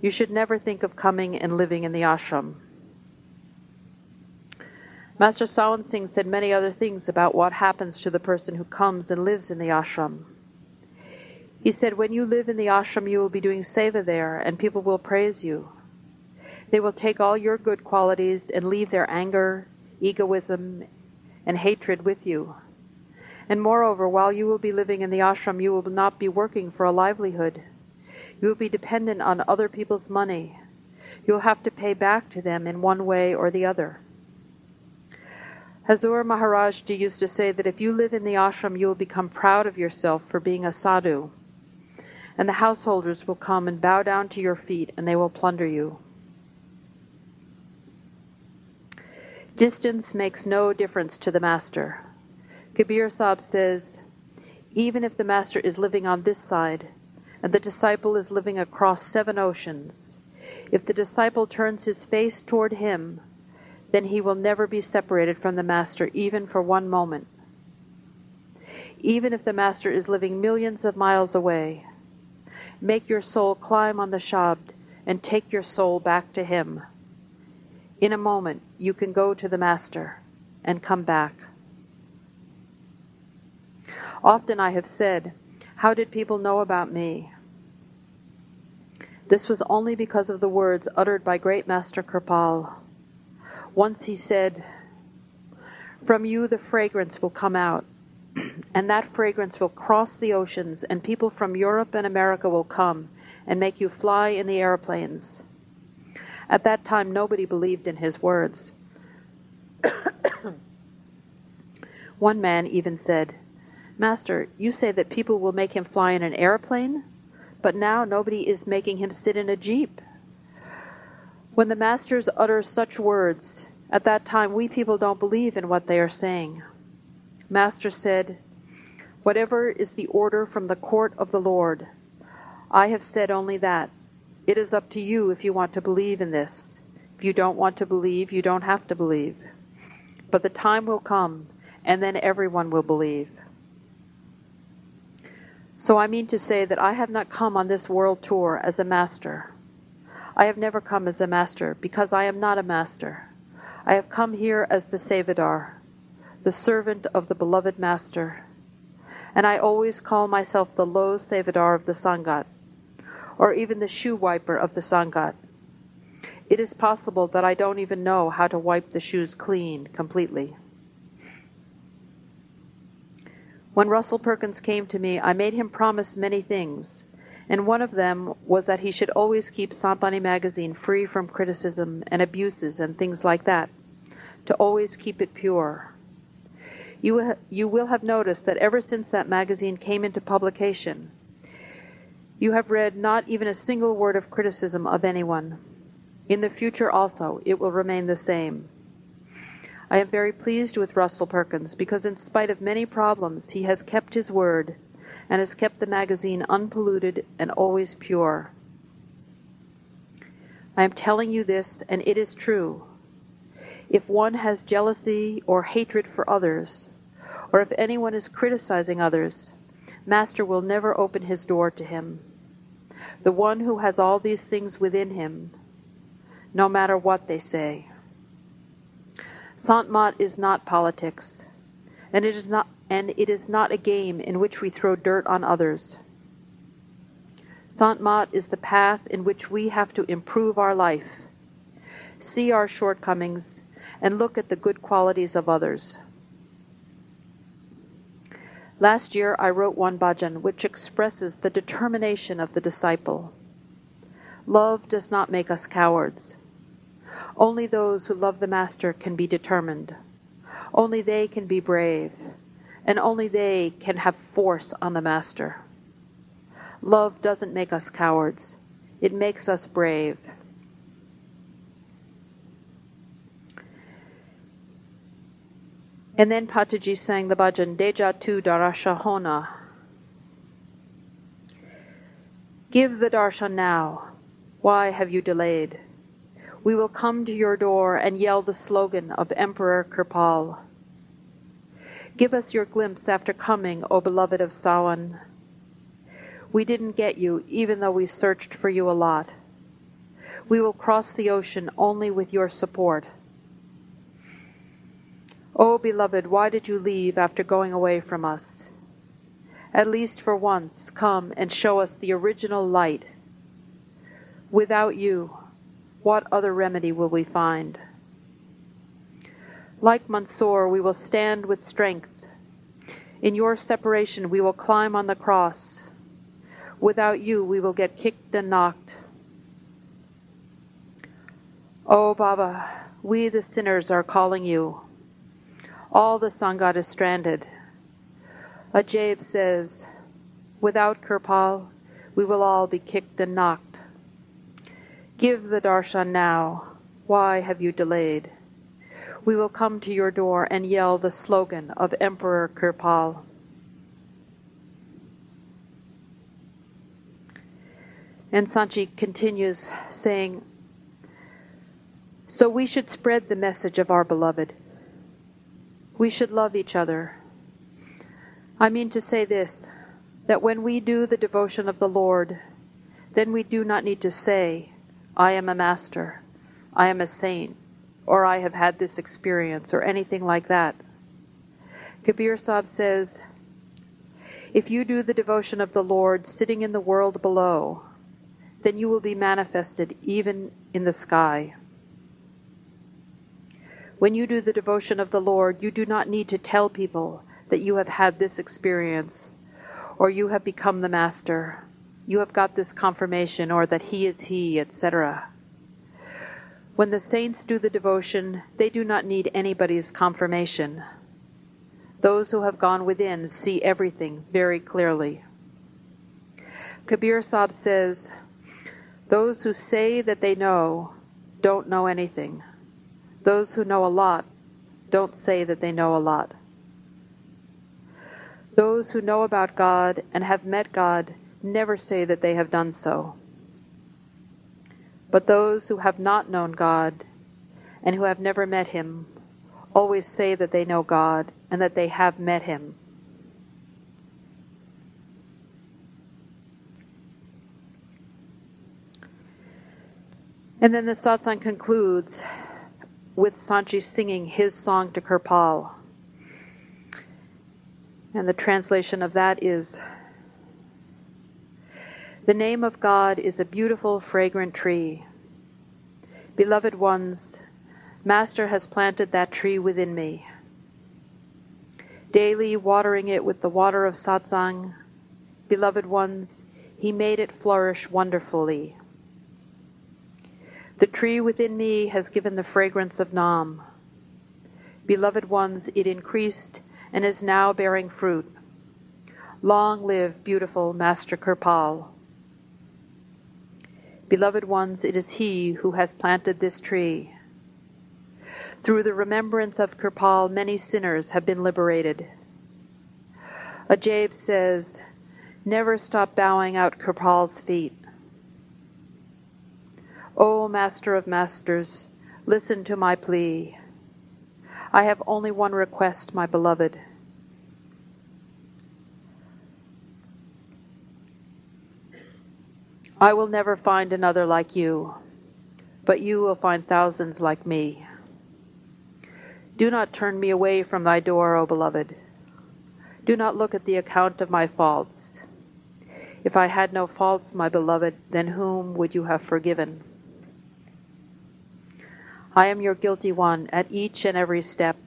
A: you should never think of coming and living in the ashram. Master Sawan Singh said many other things about what happens to the person who comes and lives in the ashram. He said, When you live in the ashram, you will be doing seva there, and people will praise you. They will take all your good qualities and leave their anger, egoism, and hatred with you. And moreover, while you will be living in the ashram, you will not be working for a livelihood. You will be dependent on other people's money. You will have to pay back to them in one way or the other. Hazur Maharajji used to say that if you live in the ashram, you will become proud of yourself for being a sadhu, and the householders will come and bow down to your feet and they will plunder you. Distance makes no difference to the master. Kabir Sahib says, even if the master is living on this side and the disciple is living across seven oceans, if the disciple turns his face toward him, then he will never be separated from the Master even for one moment. Even if the Master is living millions of miles away, make your soul climb on the Shabd and take your soul back to Him. In a moment, you can go to the Master and come back. Often I have said, How did people know about me? This was only because of the words uttered by great Master Kirpal. Once he said, From you the fragrance will come out, (clears throat) and that fragrance will cross the oceans, and people from Europe and America will come and make you fly in the airplanes. At that time, nobody believed in his words. (clears throat) One man even said, Master, you say that people will make him fly in an airplane, but now nobody is making him sit in a jeep. When the masters utter such words, at that time we people don't believe in what they are saying. Master said, Whatever is the order from the court of the Lord, I have said only that. It is up to you if you want to believe in this. If you don't want to believe, you don't have to believe. But the time will come, and then everyone will believe. So I mean to say that I have not come on this world tour as a master. I have never come as a master because I am not a master. I have come here as the Sevadar, the servant of the beloved master. And I always call myself the low Sevadar of the Sangat, or even the shoe wiper of the Sangat. It is possible that I don't even know how to wipe the shoes clean completely. When Russell Perkins came to me, I made him promise many things and one of them was that he should always keep Sant Bani magazine free from criticism and abuses and things like that, to always keep it pure. You, you will have noticed that ever since that magazine came into publication, you have read not even a single word of criticism of anyone. In the future also, it will remain the same. I am very pleased with Russell Perkins because, in spite of many problems, he has kept his word and has kept the magazine unpolluted and always pure. I am telling you this, and it is true. If one has jealousy or hatred for others, or if anyone is criticizing others, Master will never open his door to him. The one who has all these things within him, no matter what they say. Sant Mat is not politics, and it is not and it is not a game in which we throw dirt on others. Sant Mat is the path in which we have to improve our life, see our shortcomings, and look at the good qualities of others. Last year I wrote one bhajan which expresses the determination of the disciple. Love does not make us cowards. Only those who love the Master can be determined. Only they can be brave and only they can have force on the Master. Love doesn't make us cowards, it makes us brave. And then Pathi Ji sang the bhajan Deja tu darashahona. Give the darshan now. Why have you delayed? We will come to your door and yell the slogan of Emperor Kirpal. Give us your glimpse after coming, O beloved of Sawan. We didn't get you, even though we searched for you a lot. We will cross the ocean only with your support. O beloved, why did you leave after going away from us? At least for once, come and show us the original light. Without you, what other remedy will we find? Like Mansoor, we will stand with strength. In your separation, we will climb on the cross. Without you, we will get kicked and knocked. Oh, Baba, we the sinners are calling you. All the Sangat is stranded. Ajaib says, Without Kirpal, we will all be kicked and knocked. Give the darshan now. Why have you delayed? we will come to your door and yell the slogan of Emperor Kirpal. And Sant Ji continues saying, So we should spread the message of our beloved. We should love each other. I mean to say this that when we do the devotion of the Lord, then we do not need to say, I am a master, I am a saint, or I have had this experience, or anything like that. Kabir Sahib says, If you do the devotion of the Lord sitting in the world below, then you will be manifested even in the sky. When you do the devotion of the Lord, you do not need to tell people that you have had this experience, or you have become the Master, you have got this confirmation, or that He is He, etc. When the saints do the devotion, they do not need anybody's confirmation. Those who have gone within see everything very clearly. Kabir Sahib says, Those who say that they know don't know anything. Those who know a lot don't say that they know a lot. Those who know about God and have met God never say that they have done so. But those who have not known God and who have never met Him always say that they know God and that they have met Him. And then the satsang concludes with Sant Ji singing his song to Kirpal. And the translation of that is the name of God is a beautiful, fragrant tree. Beloved ones, Master has planted that tree within me. Daily watering it with the water of satsang, beloved ones, he made it flourish wonderfully. The tree within me has given the fragrance of Nam. Beloved ones, it increased and is now bearing fruit. Long live beautiful Master Kirpal. Beloved ones, it is He who has planted this tree. Through the remembrance of Kirpal, many sinners have been liberated. Ajaib says, Never stop bowing at Kirpal's feet. O Master of Masters, listen to my plea. I have only one request, my beloved. I will never find another like you, but you will find thousands like me. Do not turn me away from thy door, O beloved. Do not look at the account of my faults. If I had no faults, my beloved, then whom would you have forgiven? I am your guilty one at each and every step.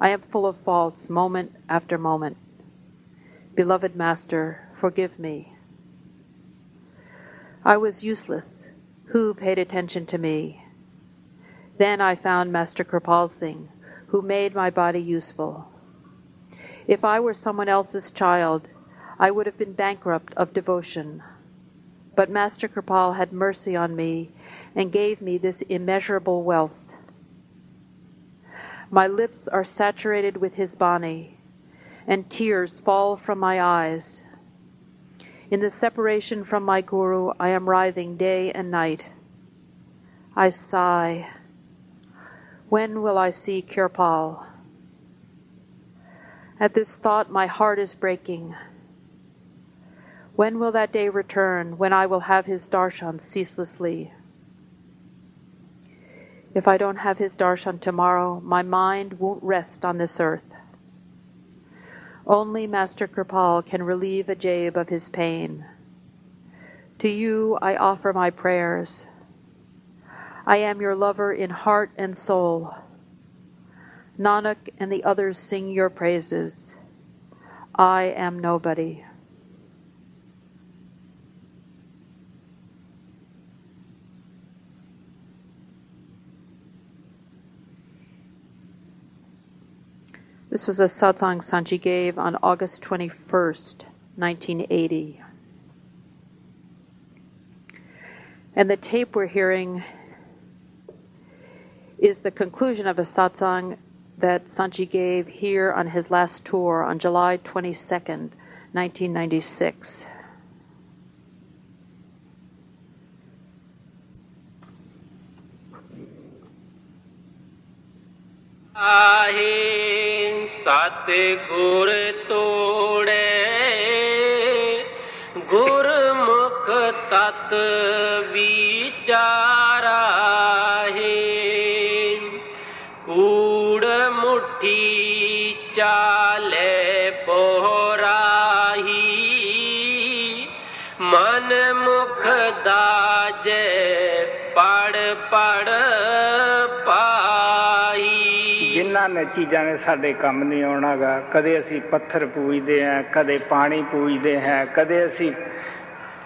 A: I am full of faults moment after moment. Beloved Master, forgive me. I was useless. Who paid attention to me? Then I found Master Kirpal Singh, who made my body useful. If I were someone else's child, I would have been bankrupt of devotion. But Master Kirpal had mercy on me and gave me this immeasurable wealth. My lips are saturated with his bani, and tears fall from my eyes in the separation from my Guru, I am writhing day and night. I sigh. When will I see Kirpal? At this thought, my heart is breaking. When will that day return when I will have his darshan ceaselessly? If I don't have his darshan tomorrow, my mind won't rest on this earth. Only Master Kirpal can relieve Ajaib of his pain. To you I offer my prayers. I am your lover in heart and soul. Nanak and the others sing your praises. I am nobody. This was a satsang Sant Ji gave on August 21st, 1980. And the tape we're hearing is the conclusion of a satsang that Sant Ji gave here on his last tour on July 22nd, 1996.
D: आही सत गुर तोड़े। गुरमुख तत् विचारा। ਪਾਈ
E: ਜਿਨ੍ਹਾਂ ਨੇ ਚੀਜ਼ਾਂ ਨੇ ਸਾਡੇ ਕੰਮ ਨਹੀਂ ਆਉਣਾਗਾ ਕਦੇ ਅਸੀਂ ਪੱਥਰ ਪੂਜਦੇ ਹਾਂ, ਕਦੇ ਪਾਣੀ ਪੂਜਦੇ ਹਾਂ, ਕਦੇ ਅਸੀਂ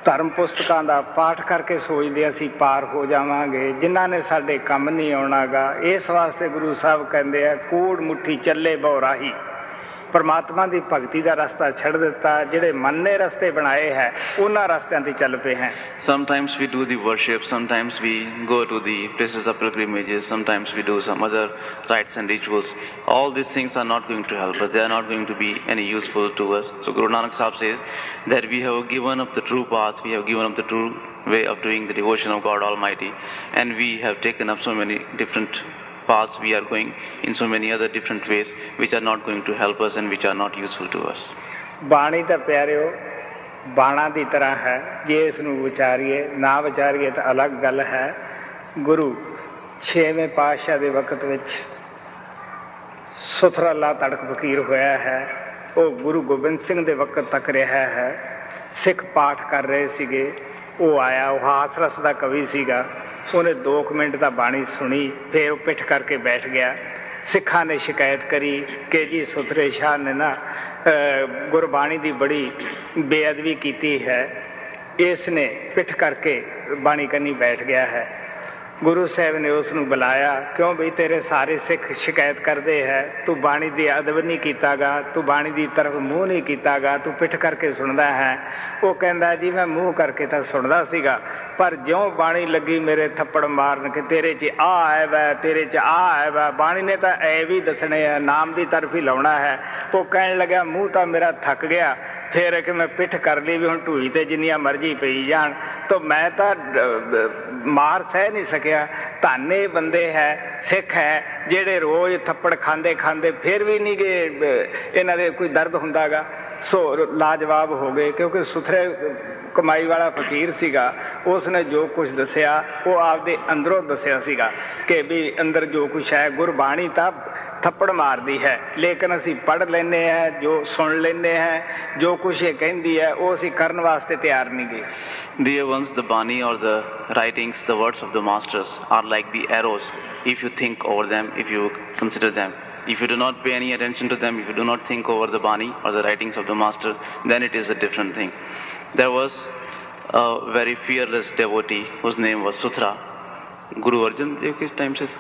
E: ਧਰਮ ਪੁਸਤਕਾਂ ਦਾ ਪਾਠ ਕਰਕੇ ਸੋਚਦੇ ਹਾਂ ਅਸੀਂ ਪਾਰ ਹੋ ਜਾਵਾਂਗੇ। ਜਿਨ੍ਹਾਂ ਨੇ ਸਾਡੇ ਕੰਮ ਨਹੀਂ ਆਉਣਾਗਾ ਇਸ ਵਾਸਤੇ ਗੁਰੂ ਸਾਹਿਬ ਕਹਿੰਦੇ ਆ, ਕੂੜ ਮੁੱਠੀ ਚੱਲੇ ਬੌਰਾਹੀ ਪਰਮਾਤਮਾ ਦੀ ਭਗਤੀ ਦਾ ਰਸਤਾ ਛੱਡ ਦਿੱਤਾ ਜਿਹੜੇ ਮਨ ਨੇ ਰਸਤੇ ਬਣਾਏ ਹੈ ਉਹਨਾਂ ਰਸਤਿਆਂ ਤੇ ਚੱਲ ਪਏ ਹੈ
F: Sometimes we do the worship, sometimes we go to the places of pilgrimages, sometimes we do some other rites and rituals. All these things are not going to help us, they are not going to be any useful to us. So Guru Nanak Sahib says that we have given up the true path, we have given up the true way of doing the devotion of God Almighty, and we have taken up so many different paths, we are going in so many other different ways which are not going to help us and which are not useful to us.
E: ਬਾਣੀ ਤਾਂ ਪਿਆਰਿਓ ਬਾਣਾ ਦੀ ਤਰ੍ਹਾਂ ਹੈ। ਜੇ ਇਸ ਨੂੰ ਵਿਚਾਰੀਏ ਨਾ ਵਿਚਾਰੀਏ ਤਾਂ ਅਲੱਗ ਗੱਲ ਹੈ। ਗੁਰੂ ਛੇਵੇਂ ਪਾਤਸ਼ਾਹ ਦੇ ਵਕਤ ਵਿੱਚ ਸੁਥਰਾ ਲਾ ਤੜਕ ਫਕੀਰ ਹੋਇਆ ਹੈ। ਉਹ ਗੁਰੂ ਗੋਬਿੰਦ ਸਿੰਘ ਦੇ ਵਕਤ ਤੱਕ ਰਿਹਾ ਹੈ। ਸਿੱਖ ਪਾਠ ਕਰ ਰਹੇ ਸੀਗੇ। ਉਹ ਆਇਆ ਉਹ ਹਾਸ ਰਸ ਦਾ ਕਵੀ ਸੀਗਾ। ਉਹਨੇ 2 ਮਿੰਟ ਦਾ ਬਾਣੀ ਸੁਣੀ ਫਿਰ ਉਹ ਪਿੱਠ ਕਰਕੇ ਬੈਠ ਗਿਆ। ਸਿੱਖਾਂ ਨੇ ਸ਼ਿਕਾਇਤ ਕਰੀ ਕਿ ਜੀ ਸੁਥਰੇ ਸ਼ਾਹ ਨੇ ਨਾ ਅਹ, ਗੁਰਬਾਣੀ ਦੀ ਬੜੀ ਬੇਅਦਬੀ ਕੀਤੀ ਹੈ। ਇਸ ਨੇ ਪਿੱਠ ਕਰਕੇ ਬਾਣੀ ਕੰਨੀ ਬੈਠ ਗਿਆ ਹੈ। ਗੁਰੂ ਸਾਹਿਬ ਨੇ ਉਸ ਨੂੰ ਬੁਲਾਇਆ ਕਿਉਂ ਬਈ ਤੇਰੇ ਸਾਰੇ ਸਿੱਖ ਸ਼ਿਕਾਇਤ ਕਰਦੇ ਹੈ? ਤੂੰ ਬਾਣੀ ਦੀ ਅਦਬ ਨਹੀਂ ਕੀਤਾਗਾ ਤੂੰ ਬਾਣੀ ਦੀ ਤਰਫ ਮੂੰਹ ਨਹੀਂ ਕੀਤਾਗਾ ਤੂੰ ਪਿੱਠ ਕਰਕੇ ਸੁਣਦਾ ਹੈ। ਉਹ ਕਹਿੰਦਾ ਜੀ ਮੈਂ ਮੂੰਹ ਕਰਕੇ ਤਾਂ ਸੁਣਦਾ ਸੀਗਾ ਪਰ ਜਿਉਂ ਬਾਣੀ ਲੱਗੀ ਮੇਰੇ ਥੱਪੜ ਮਾਰਨ ਕਿ ਤੇਰੇ 'ਚ ਆ ਹੈ ਵੈ, ਤੇਰੇ 'ਚ ਆ ਹੈ ਵੈ। ਬਾਣੀ ਨੇ ਤਾਂ ਐ ਵੀ ਦੱਸਣੇ ਆ, ਨਾਮ ਦੀ ਤਰਫ ਹੀ ਲਾਉਣਾ ਹੈ। ਉਹ ਕਹਿਣ ਲੱਗਾ ਮੂੰਹ ਤਾਂ ਮੇਰਾ ਥੱਕ ਗਿਆ। ਫੇਰ ਕਿ ਮੈਂ ਪਿੱਠ ਕਰ ਲਈ ਵੀ ਹੁਣ ਢੂਈ ਤੇ ਜਿੰਨੀਆਂ ਮਰਜ਼ੀ ਪਈ ਜਾਣ। ਤਾਂ ਮੈਂ ਤਾਂ ਮਾਰ ਸਹਿ ਨਹੀਂ ਸਕਿਆ। ਧਾਨੇ ਬੰਦੇ ਹੈ, ਸਿੱਖ ਹੈ, ਜਿਹੜੇ ਰੋਜ਼ ਥੱਪੜ ਖਾਂਦੇ ਖਾਂਦੇ ਫੇਰ ਵੀ ਨਹੀਂ ਗਏ ਇਹਨਾਂ ਦੇ ਕੋਈ ਦਰਦ ਹੁੰਦਾਗਾ। ਸੋ ਲਾਜਵਾਬ ਹੋ ਗਏ, ਕਿਉਂਕਿ ਸੁਥਰੇ ਕਮਾਈ ਵਾਲਾ ਫਕੀਰ ਸੀਗਾ ਉਸ ਨੇ ਜੋ ਕੁਝ ਦੱਸਿਆ ਉਹ ਆਪਦੇ ਅੰਦਰੋਂ ਦੱਸਿਆ ਸੀਗਾ ਕਿ ਵੀ ਅੰਦਰ ਜੋ ਕੁਝ ਹੈ ਗੁਰਬਾਣੀ ਤਾਂ ਥੱਪੜ ਮਾਰਦੀ ਹੈ ਲੇਕਿਨ ਅਸੀਂ ਪੜ ਲੈਨੇ ਆ ਜੋ ਸੁਣ ਲੈਨੇ ਆ ਜੋ ਕੁਝ ਇਹ ਕਹਿੰਦੀ ਹੈ ਉਹ ਅਸੀਂ ਕਰਨ ਵਾਸਤੇ ਤਿਆਰ ਨਹੀਂ ਗਏ
F: Dear ones, the Bani or the writings, the words of the masters are like the arrows if you think over them, if you consider them. If you do not pay any attention to them, if you do not think over the Bani or the writings of the master, then it is a different thing. There was a very fearless devotee whose name was Sutra. Guru Arjan Dev किस time
E: says?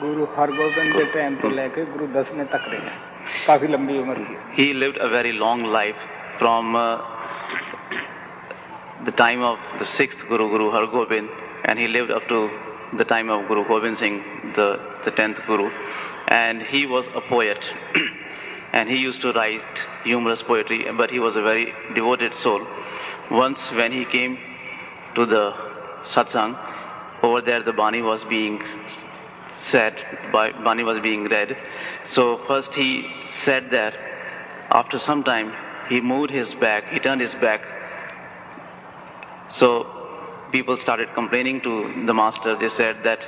E: Guru Guru Ji के time से लेकर गुरु दसवें तक काफी लंबी उम्र की
F: ही lived a very long life from the time of the sixth Guru, Guru Har Gobind, and he lived up to the time of Guru Gobind Singh, the, the tenth Guru. And he was a poet. (clears throat) and he used to write humorous poetry, but he was a very devoted soul. Once, when he came to the satsang, over there the Bani was being said, Bani was being read. So first he said there. after some time he moved his back, he turned his back. So people started complaining to the master. They said that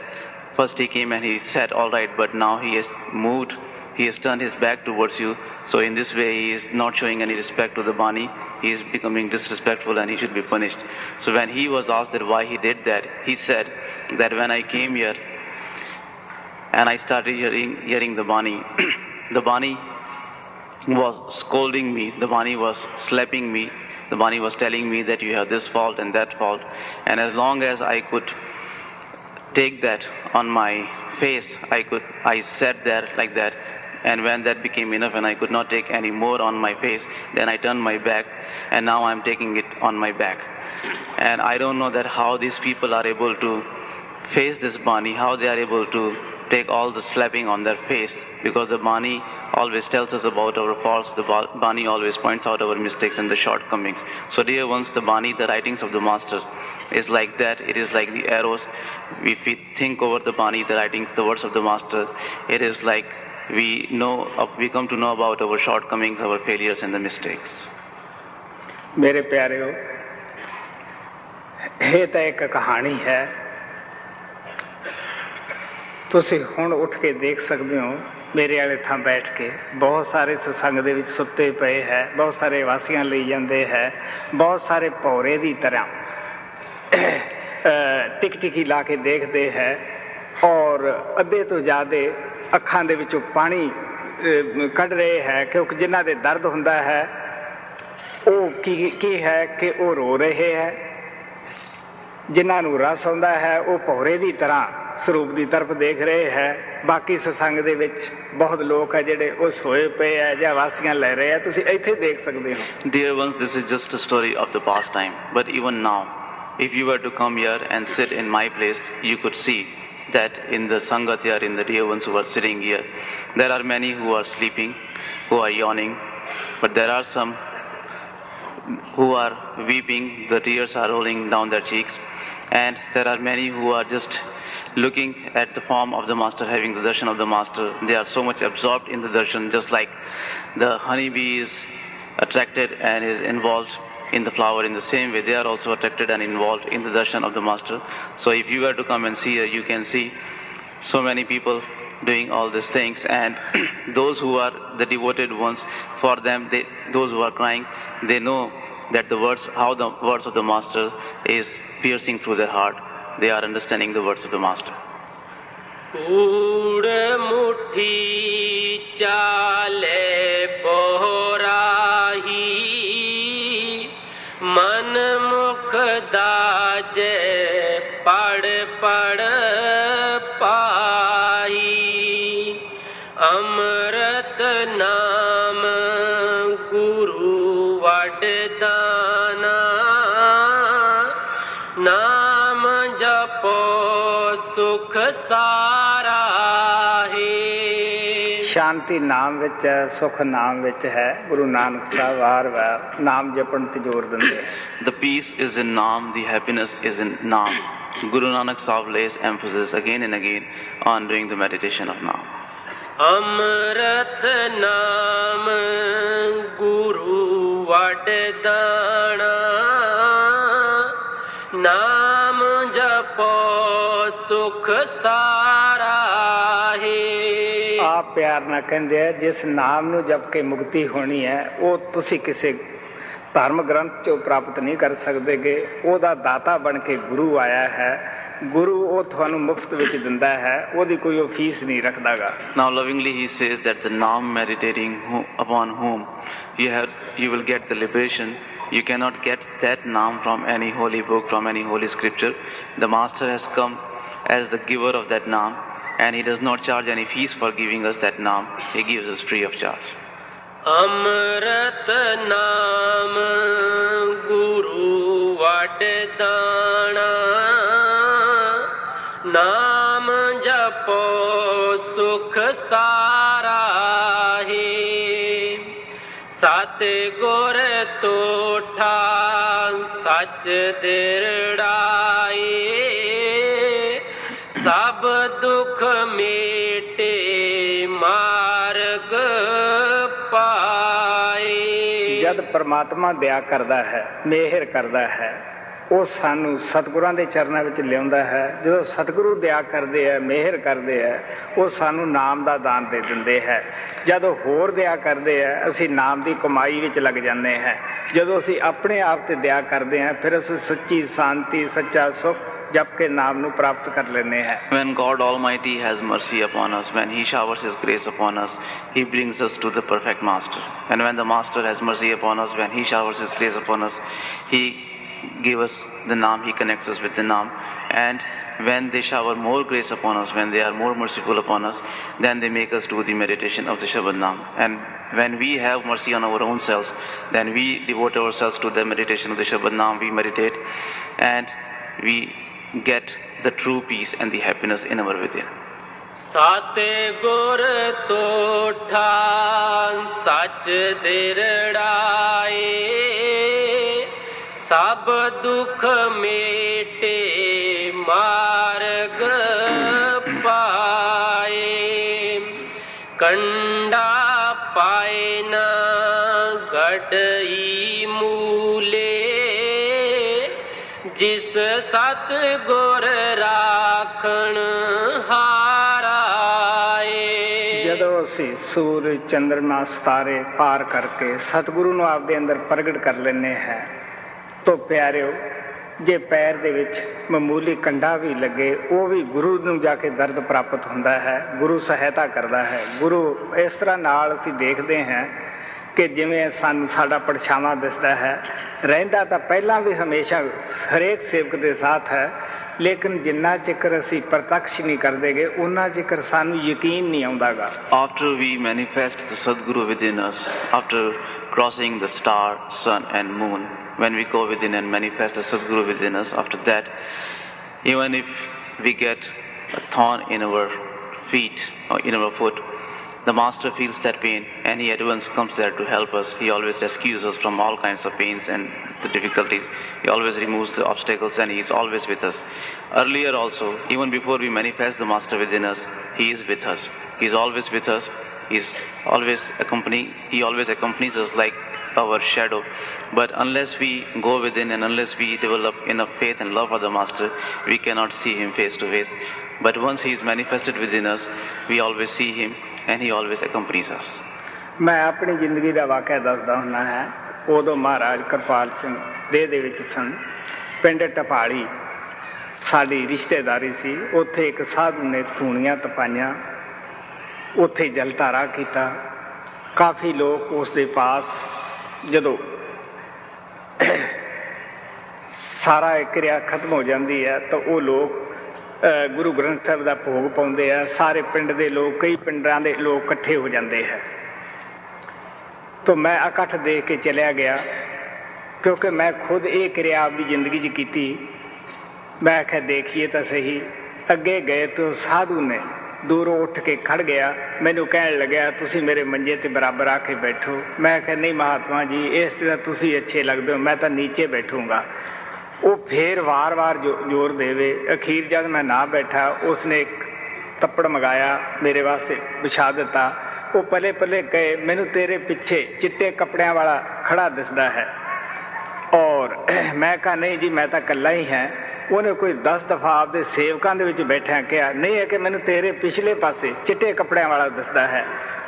F: first he came and he said, All right, but now he has moved, he has turned his back towards you. So in this way, he is not showing any respect to the Bani. He is becoming disrespectful and he should be punished. So when he was asked that why he did that, he said that when I came here and I started hearing, hearing the Bani, (clears throat) the Bani was scolding me, the Bani was slapping me, the Bani was telling me that you have this fault and that fault. And as long as I could take that on my face, I could I sat there like that. And when that became enough and I could not take any more on my face, then I turned my back and now I'm taking it on my back. And I don't know that how these people are able to face this Bani, how they are able to take all the slapping on their face because the Bani always tells us about our faults, the Bani always points out our mistakes and the shortcomings. So, dear ones, the Bani, the writings of the masters, is like that. It is like the arrows. If we think over the Bani, the writings, the words of the master, it is like we know, we come to know about our shortcomings, our failures, and the mistakes.
E: ਮੇਰੇ ਪਿਆਰਿਓ ਇਹ ਤਾਂ ਇੱਕ ਕਹਾਣੀ ਹੈ ਤੁਸੀਂ ਹੁਣ ਉੱਠ ਕੇ ਦੇਖ ਸਕਦੇ ਹੋ ਮੇਰੇ ਵਾਲੇ ਥਾਂ ਬੈਠ ਕੇ ਬਹੁਤ ਸਾਰੇ ਸਤਸੰਗ ਦੇ ਵਿੱਚ ਸੁੱਤੇ ਪਏ ਹੈ ਬਹੁਤ ਸਾਰੇ ਵਾਸੀਆਂ ਲਈ ਜਾਂਦੇ ਹੈ ਬਹੁਤ ਸਾਰੇ ਭੌਰੇ ਦੀ ਤਰ੍ਹਾਂ ਟਿਕ ਟਿਕੀ ਲਾ ਕੇ ਦੇਖਦੇ ਹੈ ਔਰ ਅੱਧੇ ਤੋਂ ਜ਼ਿਆਦੇ ਅੱਖਾਂ ਦੇ ਵਿੱਚੋਂ ਪਾਣੀ ਕੱਢ ਰਹੇ ਹੈ ਕਿਉਂਕਿ ਜਿਨ੍ਹਾਂ ਦੇ ਦਰਦ ਹੁੰਦਾ ਹੈ ਉਹ ਕੀ ਕੀ ਹੈ ਕਿ ਉਹ ਰੋ ਰਹੇ ਹੈ। ਜਿਨ੍ਹਾਂ ਨੂੰ ਰਸ ਆਉਂਦਾ ਹੈ ਉਹ ਭੌਰੇ ਦੀ ਤਰ੍ਹਾਂ ਸਰੂਪ ਦੀ ਤਰਫ ਦੇਖ ਰਹੇ ਹੈ। ਬਾਕੀ ਸਤਸੰਗ ਦੇ ਵਿੱਚ ਬਹੁਤ ਲੋਕ ਹੈ ਜਿਹੜੇ ਉਹ ਸੋਏ ਪਏ ਹੈ ਜਾਂ ਵਾਸੀਆਂ ਲੈ ਰਹੇ ਹੈ। ਤੁਸੀਂ ਇੱਥੇ ਦੇਖ ਸਕਦੇ ਹੋ।
F: Dear ones, this is just a story of the past time. But even now, if you were to come here and sit in my place, you could see that in the Sangat here, in the dear ones who are sitting here, there are many who are sleeping, who are yawning, but there are some who are weeping, the tears are rolling down their cheeks, and there are many who are just looking at the form of the master, having the darshan of the master. They are so much absorbed in the darshan, just like the honeybee is attracted and is involved in the flower. In the same way, they are also attracted and involved in the darshan of the Master. So if you were to come and see you can see so many people doing all these things and (clears throat) those who are the devoted ones for them they, those who are crying they know that the words how the words of the master is piercing through their heart they are understanding the words of the master
E: ਸ਼ਾਂਤੀ ਨਾਮ ਵਿੱਚ ਹੈ ਸੁਖ ਨਾਮ ਵਿੱਚ ਹੈ ਗੁਰੂ ਨਾਨਕ ਸਾਹਿਬ ਵਾਰ ਵਾਰ ਨਾਮ ਜਪਣ ਤੇ ਜ਼ੋਰ ਦਿੰਦੇ ਹੈ
F: The peace is in Naam, the happiness is in Naam. Guru Nanak Sahib lays emphasis again and again on doing the meditation of Naam.
D: ਅੰਮ੍ਰਿਤ ਨਾਮ ਗੁਰੂ ਵਡਦਾਣਾ ਨਾਮ ਜਪੋ ਸੁਖ ਸਾਰਾ ਹੈ
E: ਆਪ ਪਿਆਰ ਨਾਲ ਕਹਿੰਦੇ ਆ ਜਿਸ ਨਾਮ ਨੂੰ ਜਪ ਕੇ ਮੁਕਤੀ ਹੋਣੀ ਹੈ ਉਹ ਤੁਸੀਂ ਕਿਸੇ ਧਰਮ ਗ੍ਰੰਥ ਚੋਂ ਪ੍ਰਾਪਤ ਨਹੀਂ ਕਰ ਸਕਦੇਗੇ ਉਹਦਾ ਦਾਤਾ ਬਣ ਕੇ ਗੁਰੂ ਆਇਆ ਹੈ ਗੁਰੂ ਉਹ ਤੁਹਾਨੂੰ ਮੁਫਤ ਵਿੱਚ ਦਿੰਦਾ ਹੈ ਉਹਦੀ ਕੋਈ ਉਹ ਫੀਸ ਨਹੀਂ ਰੱਖਦਾਗਾ
F: now lovingly he says that the Naam meditating upon whom you have you will get the liberation You cannot get that Naam from any holy book, from any holy scripture. The Master has come as the giver of that Naam. and He does not charge any fees for giving us that Naam. He gives us free of charge.
D: Amrat Naam Guru
E: Vaddan ਪ੍ਰਮਾਤਮਾ ਦਇਆ ਕਰਦਾ ਹੈ, ਮਿਹਰ ਕਰਦਾ ਹੈ। ਉਹ ਸਾਨੂੰ ਸਤਿਗੁਰਾਂ ਦੇ ਚਰਨਾਂ ਵਿੱਚ ਲਿਆਉਂਦਾ ਹੈ। ਜਦੋਂ ਸਤਿਗੁਰੂ ਦਇਆ ਕਰਦੇ ਆ ਮਿਹਰ ਕਰਦੇ ਆ ਉਹ ਸਾਨੂੰ ਨਾਮ ਦਾ ਦਾਨ ਦੇ ਦਿੰਦੇ ਹੈ। ਜਦੋਂ ਹੋਰ ਦਇਆ ਕਰਦੇ ਆ ਅਸੀਂ ਨਾਮ ਦੀ ਕਮਾਈ ਵਿੱਚ ਲੱਗ ਜਾਂਦੇ ਹਾਂ। ਜਦੋਂ ਅਸੀਂ ਆਪਣੇ ਆਪ ਤੇ ਦਇਆ ਕਰਦੇ ਹਾਂ, ਫਿਰ ਅਸੀਂ ਸੱਚੀ, ਸ਼ਾਂਤੀ, ਸੱਚਾ ਸੁਖ ਜਪ ਕੇ ਨਾਮ ਨੂੰ ਪ੍ਰਾਪਤ ਕਰ ਲੈਂਦੇ ਹਾਂ
F: When God Almighty has mercy upon us, when He showers His grace upon us, He brings us to the perfect Master. And when the Master has mercy upon us, when He showers His grace upon us, He gives us the Naam, He connects us with the Naam. And when they shower more grace upon us, when they are more merciful upon us, then they make us do the meditation of the Shabad Naam. And when we have mercy on our own selves, then we devote ourselves to the meditation of the Shabad Naam, we meditate, and we get the true peace and the happiness in our within.
D: ਸਾਤੇ ਗੁਰ ਤੋਠਾ ਸੱਚ ਦਿਰੜਾਏ ਸਭ ਦੁਖ ਮੇਟੇ ਮਾਰਗ ਜਿਸ ਸਤ ਗੁਰ ਰਾਖਣ ਹਾਰਾਏ।
E: ਜਦੋਂ ਅਸੀਂ ਸੂਰਜ, ਚੰਦਰਮਾ, ਸਤਾਰੇ ਪਾਰ ਕਰਕੇ ਸਤਿਗੁਰੂ ਨੂੰ ਆਪਦੇ ਅੰਦਰ ਪ੍ਰਗਟ ਕਰ ਲੈਨੇ ਹੈ, ਤੋ ਪਿਆਰਿਓ, ਜੇ ਪੈਰ ਦੇ ਵਿੱਚ ਮਾਮੂਲੀ ਕੰਡਾ ਵੀ ਲੱਗੇ, ਉਹ ਵੀ ਗੁਰੂ ਨੂੰ ਜਾ ਕੇ ਦਰਦ ਪ੍ਰਾਪਤ ਹੁੰਦਾ ਹੈ, ਗੁਰੂ ਸਹਾਇਤਾ ਕਰਦਾ ਹੈ। ਗੁਰੂ ਇਸ ਤਰ੍ਹਾਂ ਨਾਲ ਅਸੀਂ ਦੇਖਦੇ ਹਾਂ ਕਿ ਜਿਵੇਂ ਸਾਨੂੰ ਸਾਡਾ ਪਰਛਾਵਾਂ ਦਿਸਦਾ ਹੈ ਰਹਿੰਦਾ ਤਾਂ ਪਹਿਲਾਂ ਵੀ ਹਮੇਸ਼ਾ ਹਰੇਕ ਸੇਵਕ ਦੇ ਸਾਥ ਹੈ ਲੇਕਿਨ ਜਿੰਨਾ ਚਿਕਰ ਅਸੀਂ ਪ੍ਰਤੱਖ ਨਹੀਂ ਕਰਦੇਗੇ ਉਹਨਾਂ ਚਿਕਰ ਸਾਨੂੰ ਯਕੀਨ ਨਹੀਂ ਆਉਂਦਾਗਾ
F: After we manifest the Sadguru within us, after crossing the star, sun, and moon, when we go within and manifest the Sadguru within us, after that, even if we get a thorn in our feet or in our foot, the Master feels that pain and he at once comes there to help us. He always rescues us from all kinds of pains and the difficulties. He always removes the obstacles and he is always with us. Earlier also, even before we manifest the Master within us, he is with us. He is always with us. He is always accompanying, he always accompanies us like our shadow. But unless we go within and unless we develop enough faith and love for the Master, we cannot see him face to face. But once he is manifested within us, we always see him and he always accompanies us.
E: ਮੈਂ ਆਪਣੀ ਜ਼ਿੰਦਗੀ ਦਾ ਵਾਕਿਆ ਦੱਸਦਾ ਹੁੰਦਾ ਹਾਂ ਉਦੋਂ ਮਹਾਰਾਜ ਕਿਰਪਾਲ ਸਿੰਘ ਦੇਹ ਦੇ ਵਿੱਚ ਸਨ। ਪਿੰਡ ਟਪਾਲੀ ਸਾਡੀ ਰਿਸ਼ਤੇਦਾਰੀ ਸੀ। ਉੱਥੇ ਇੱਕ ਸਾਧੂ ਨੇ ਧੂਣੀਆਂ ਤਪਾਈਆਂ ਉੱਥੇ ਜਲਧਾਰਾ ਕੀਤਾ। ਕਾਫੀ ਲੋਕ ਉਸ ਦੇ ਪਾਸ ਜਦੋਂ ਸਾਰਾ ਇਹ ਕਿਰਿਆ ਖਤਮ ਹੋ ਜਾਂਦੀ ਹੈ ਤਾਂ ਉਹ ਲੋਕ ਅ, ਗੁਰੂ ਗ੍ਰੰਥ ਸਾਹਿਬ ਦਾ ਭੋਗ ਪਾਉਂਦੇ ਆ, ਸਾਰੇ ਪਿੰਡ ਦੇ ਲੋਕ, ਕਈ ਪਿੰਡਾਂ ਦੇ ਲੋਕ ਇਕੱਠੇ ਹੋ ਜਾਂਦੇ ਹੈ ਤਾਂ ਮੈਂ ਇਕੱਠ ਦੇਖ ਕੇ ਚਲਿਆ ਗਿਆ, ਕਿਉਂਕਿ ਮੈਂ ਖੁਦ ਇਹ ਕਿਰਿਆ ਆਪਦੀ ਜ਼ਿੰਦਗੀ 'ਚ ਕੀਤੀ। ਮੈਂ ਆਖਿਆ, ਦੇਖੀਏ ਤਾਂ ਸਹੀ, ਅੱਗੇ ਗਏ ਤੋਂ ਸਾਧੂ ਨੇ, ਦੂਰੋਂ ਉੱਠ ਕੇ ਖੜ ਗਿਆ, ਮੈਨੂੰ ਕਹਿਣ ਲੱਗਿਆ, ਤੁਸੀਂ ਮੇਰੇ ਮੰਜੇ ਤੇ ਬਰਾਬਰ ਆ ਕੇ ਬੈਠੋ। ਮੈਂ ਕਿਹਾ ਨਹੀਂ ਮਹਾਤਮਾ ਜੀ, ਇਸ ਤਰ੍ਹਾਂ ਤੁਸੀਂ ਅੱਛੇ ਲੱਗਦੇ ਹੋ, ਮੈਂ ਤਾਂ ਨੀਚੇ ਬੈਠੂੰਗਾ। ਉਹ ਫੇਰ ਵਾਰ-ਵਾਰ ਜ਼ੋਰ ਦੇਵੇ। ਅਖੀਰ ਜਦ ਮੈਂ ਨਾ ਬੈਠਾ, ਉਸਨੇ ਇੱਕ ਤੱਪੜ ਮਗਾਇਆ, ਮੇਰੇ ਵਾਸਤੇ ਵਿਛਾ ਦਿੱਤਾ। ਉਹ ਪਲੇ ਪਲੇ ਗਏ ਮੈਨੂੰ ਤੇਰੇ ਪਿੱਛੇ ਚਿੱਟੇ ਕੱਪੜਿਆਂ ਵਾਲਾ ਖੜਾ ਦਿਸਦਾ ਹੈ। ਔਰ ਮੈਂ ਕਹਾ, ਨਹੀਂ ਜੀ, ਮੈਂ ਤਾਂ ਇਕੱਲਾ ਹੀ ਹਾਂ। ਉਹਨੇ ਕੋਈ 10 ਦਫਾ ਆਪਦੇ ਸੇਵਕਾਂ ਦੇ ਵਿੱਚ ਬੈਠਿਆ ਕਿਹਾ, ਨਹੀਂ ਹੈ ਕਿ ਮੈਨੂੰ ਤੇਰੇ ਪਿਛਲੇ ਪਾਸੇ ਚਿੱਟੇ ਕੱਪੜਿਆਂ ਵਾਲਾ ਦਿਸਦਾ ਹੈ।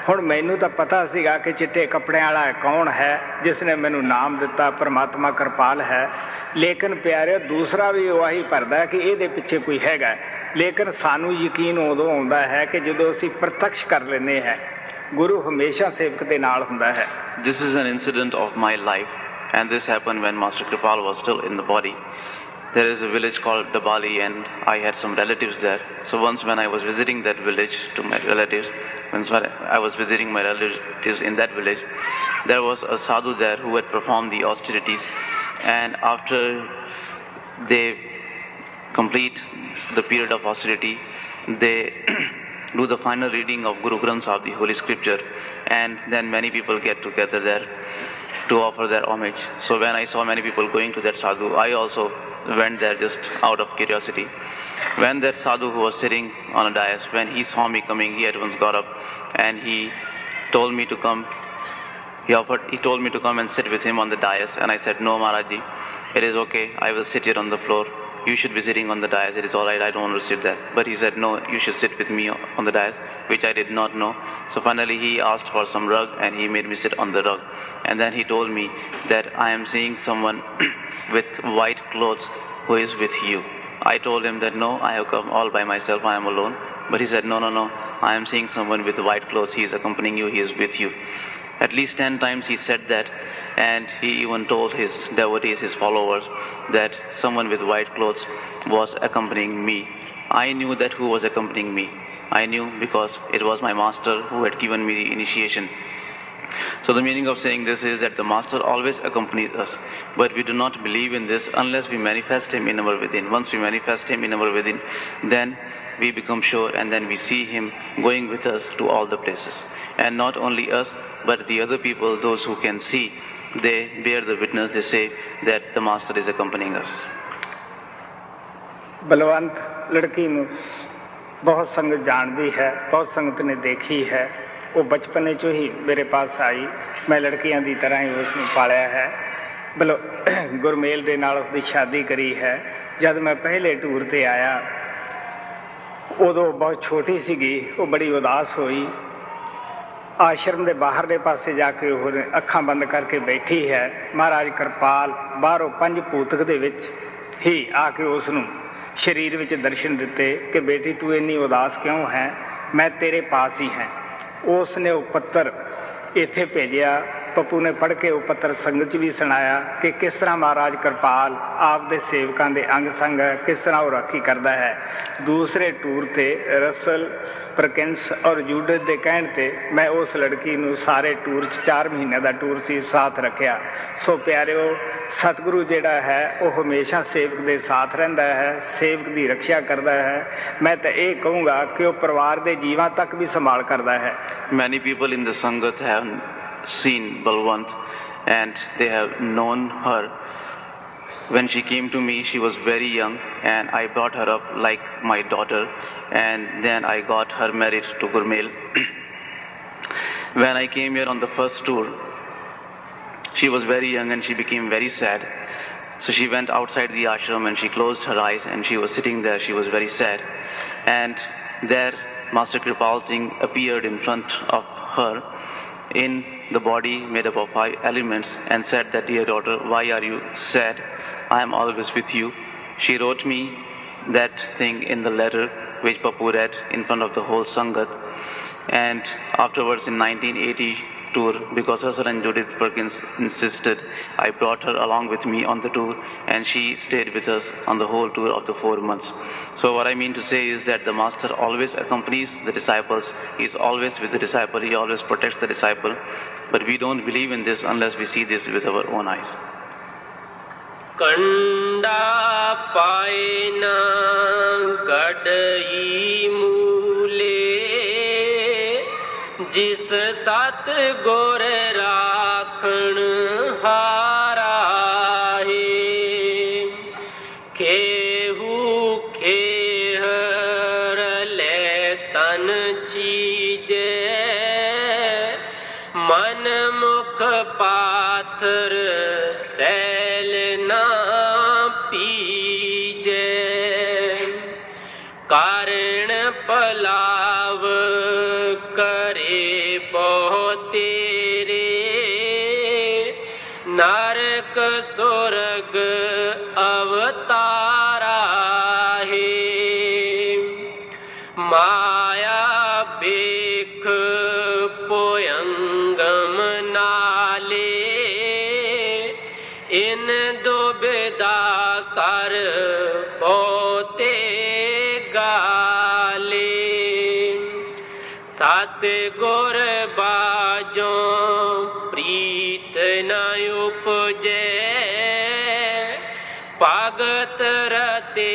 E: ਹੁਣ ਮੈਨੂੰ ਤਾਂ ਪਤਾ ਸੀਗਾ ਕਿ ਚਿੱਟੇ ਕੱਪੜਿਆਂ ਵਾਲਾ ਕੌਣ ਹੈ ਜਿਸ ਨੇ ਮੈਨੂੰ ਨਾਮ ਦਿੱਤਾ, ਪਰਮਾਤਮਾ ਕਿਰਪਾਲ ਹੈ। ਲੇਕਿਨ ਪਿਆਰਿਓ ਦੂਸਰਾ ਵੀ ਉਹ ਆਹੀ ਭਰਦਾ ਕਿ ਇਹਦੇ ਪਿੱਛੇ ਕੋਈ ਹੈਗਾ ਲੇਕਿਨ ਸਾਨੂੰ ਯਕੀਨ ਉਦੋਂ ਆਉਂਦਾ ਹੈ ਕਿ ਜਦੋਂ ਅਸੀਂ ਪ੍ਰਤੱਖ ਕਰ ਲੈਨੇ ਹੈ ਗੁਰੂ ਹਮੇਸ਼ਾ ਸੇਵਕ ਦੇ ਨਾਲ ਹੁੰਦਾ ਹੈ
F: This is an incident of my life, and this happened when Master Kripal was still in the body. There is a village called Dabali, and I had some relatives there. So once, when I was visiting that village to my relatives, once when I was visiting my relatives in that village, there was a sadhu there who had performed the austerities, and after they complete the period of austerity, they (clears throat) do the final reading of Guru Granth Sahib, the Holy Scripture, and then many people get together there to offer their homage. So when I saw many people going to that sadhu, I also went there just out of curiosity. When that sadhu who was sitting on a dais, when he saw me coming, he at once got up and he told me to come. He offered, he told me to come and sit with him on the dais, and I said, No, Maharaji, it is okay. I will sit here on the floor. You should be sitting on the dais. It is all right. I don't want to sit there. But he said, No, you should sit with me on the dais, which I did not know. So finally, he asked for some rug and he made me sit on the rug. And then he told me that I am seeing someone (clears throat) with white clothes who is with you. I told him that no, I have come all by myself. I am alone. But he said, No, no, no. I am seeing someone with white clothes. He is accompanying you. He is with you. At least ten times he said that, and he even told his devotees, his followers, that someone with white clothes was accompanying me. I knew that who was accompanying me. I knew because it was my master who had given me the initiation. So the meaning of saying this is that the master always accompanies us, but we do not believe in this unless we manifest him in our within. Once we manifest him in our within, then we become sure and then we see him going with us to all the places. And not only us, but the other people, those who can see, they bear the witness, they say that the master is accompanying us.
E: Balwant ਲੜਕੀ ਨੂੰ ਬਹੁਤ ਸੰਗਤ ਜਾਣਦੀ ਹੈ ਬਹੁਤ ਸੰਗਤ ਨੇ ਦੇਖੀ ਹੈ ਉਹ ਬਚਪਨੇ ਚੋਂ ਹੀ ਮੇਰੇ ਪਾਸ ਆਈ ਮੈਂ ਲੜਕੀਆਂ ਦੀ ਤਰ੍ਹਾਂ ਹੀ ਉਸ ਨੂੰ ਪਾਲਿਆ ਹੈ ਬਲ ਗੁਰਮੇਲ ਦੇ ਨਾਲ ਉਸਦੀ ਸ਼ਾਦੀ ਕਰੀ ਹੈ ਜਦ ਮੈਂ ਪਹਿਲੇ ਟੂਰ ਤੇ ਆਇਆ ਉਦੋਂ ਬਹੁਤ ਛੋਟੀ ਸੀਗੀ ਉਹ ਬੜੀ ਉਦਾਸ ਹੋਈ ਆਸ਼ਰਮ ਦੇ ਬਾਹਰਲੇ ਪਾਸੇ ਜਾ ਕੇ ਉਹ ਅੱਖਾਂ ਬੰਦ ਕਰਕੇ ਬੈਠੀ ਹੈ। ਮਹਾਰਾਜ ਕਿਰਪਾਲ ਬਾਹਰੋਂ ਪੰਜ ਪੂਤਕ ਦੇ ਵਿੱਚ ਹੀ ਆ ਕੇ ਉਸ ਨੂੰ ਸਰੀਰ ਵਿੱਚ ਦਰਸ਼ਨ ਦਿੱਤੇ ਕਿ ਬੇਟੀ ਤੂੰ ਇੰਨੀ ਉਦਾਸ ਕਿਉਂ ਹੈ? ਮੈਂ ਤੇਰੇ ਪਾਸ ਹੀ ਹਾਂ। ਉਸ ਨੇ ਉਹ ਪੱਤਰ ਇੱਥੇ ਭੇਜਿਆ। ਪੱਪੂ ਨੇ ਪੜ੍ਹ ਕੇ ਉਹ ਪੱਤਰ ਸੰਗਤ 'ਚ ਵੀ ਸੁਣਾਇਆ ਕਿ ਕਿਸ ਤਰ੍ਹਾਂ ਮਹਾਰਾਜ ਕਿਰਪਾਲ ਆਪ ਦੇ ਸੇਵਕਾਂ ਦੇ ਅੰਗ ਸੰਗ ਹੈ ਕਿਸ ਤਰ੍ਹਾਂ ਉਹ ਰਾਖੀ ਕਰਦਾ ਹੈ। ਦੂਸਰੇ ਟੂਰ ਤੇ ਰਸਲ ਪ੍ਰਕਿੰਸ ਔਰ ਜੂਡਸ ਦੇ ਕਹਿਣ ਤੇ ਮੈਂ ਉਸ ਲੜਕੀ ਨੂੰ ਸਾਰੇ ਟੂਰ 'ਚ 4 ਮਹੀਨੇ ਦਾ ਟੂਰ ਸੀ ਸਾਥ ਰੱਖਿਆ ਸੋ ਪਿਆਰਿਓ, ਸਤਿਗੁਰੂ ਜਿਹੜਾ ਹੈ, ਉਹ ਹਮੇਸ਼ਾ ਸੇਵਕ ਦੇ ਸਾਥ ਰਹਿੰਦਾ ਹੈ, ਸੇਵਕ ਦੀ ਰੱਖਿਆ ਕਰਦਾ ਹੈ ਮੈਂ ਤਾਂ ਇਹ ਕਹੂੰਗਾ ਕਿ ਉਹ ਪਰਿਵਾਰ ਦੇ ਜੀਵਾਂ ਤੱਕ ਵੀ ਸੰਭਾਲ ਕਰਦਾ ਹੈ
F: Many people in the Sangat have seen Balwant and they have known her. When she came to me, she was very young and I brought her up like my daughter and then I got her married to Gurmel. (clears throat) when I came here on the first tour, she was very young and she became very sad. So she went outside the ashram and she closed her eyes and she was sitting there. She was very sad. And there, Master Kirpal Singh appeared in front of her in the body made up of five elements and said that, Dear daughter, why are you sad? I am always with you. She wrote me that thing in the letter which Pappu read in front of the whole Sangat. And afterwards in 1980 tour, because her and Judith Perkins insisted, I brought her along with me on the tour and she stayed with us on the whole tour of the four months. So what I mean to say is that the master always accompanies the disciples. He is always with the disciple. He always protects the disciple. But we don't believe in this unless we see this with our own eyes.
D: कंडा पाए न गडई मूले, जिस सत गुर राखण हारा है केहू खेहर ले तन चीजे, मन मुख पाथर sorg भगत रते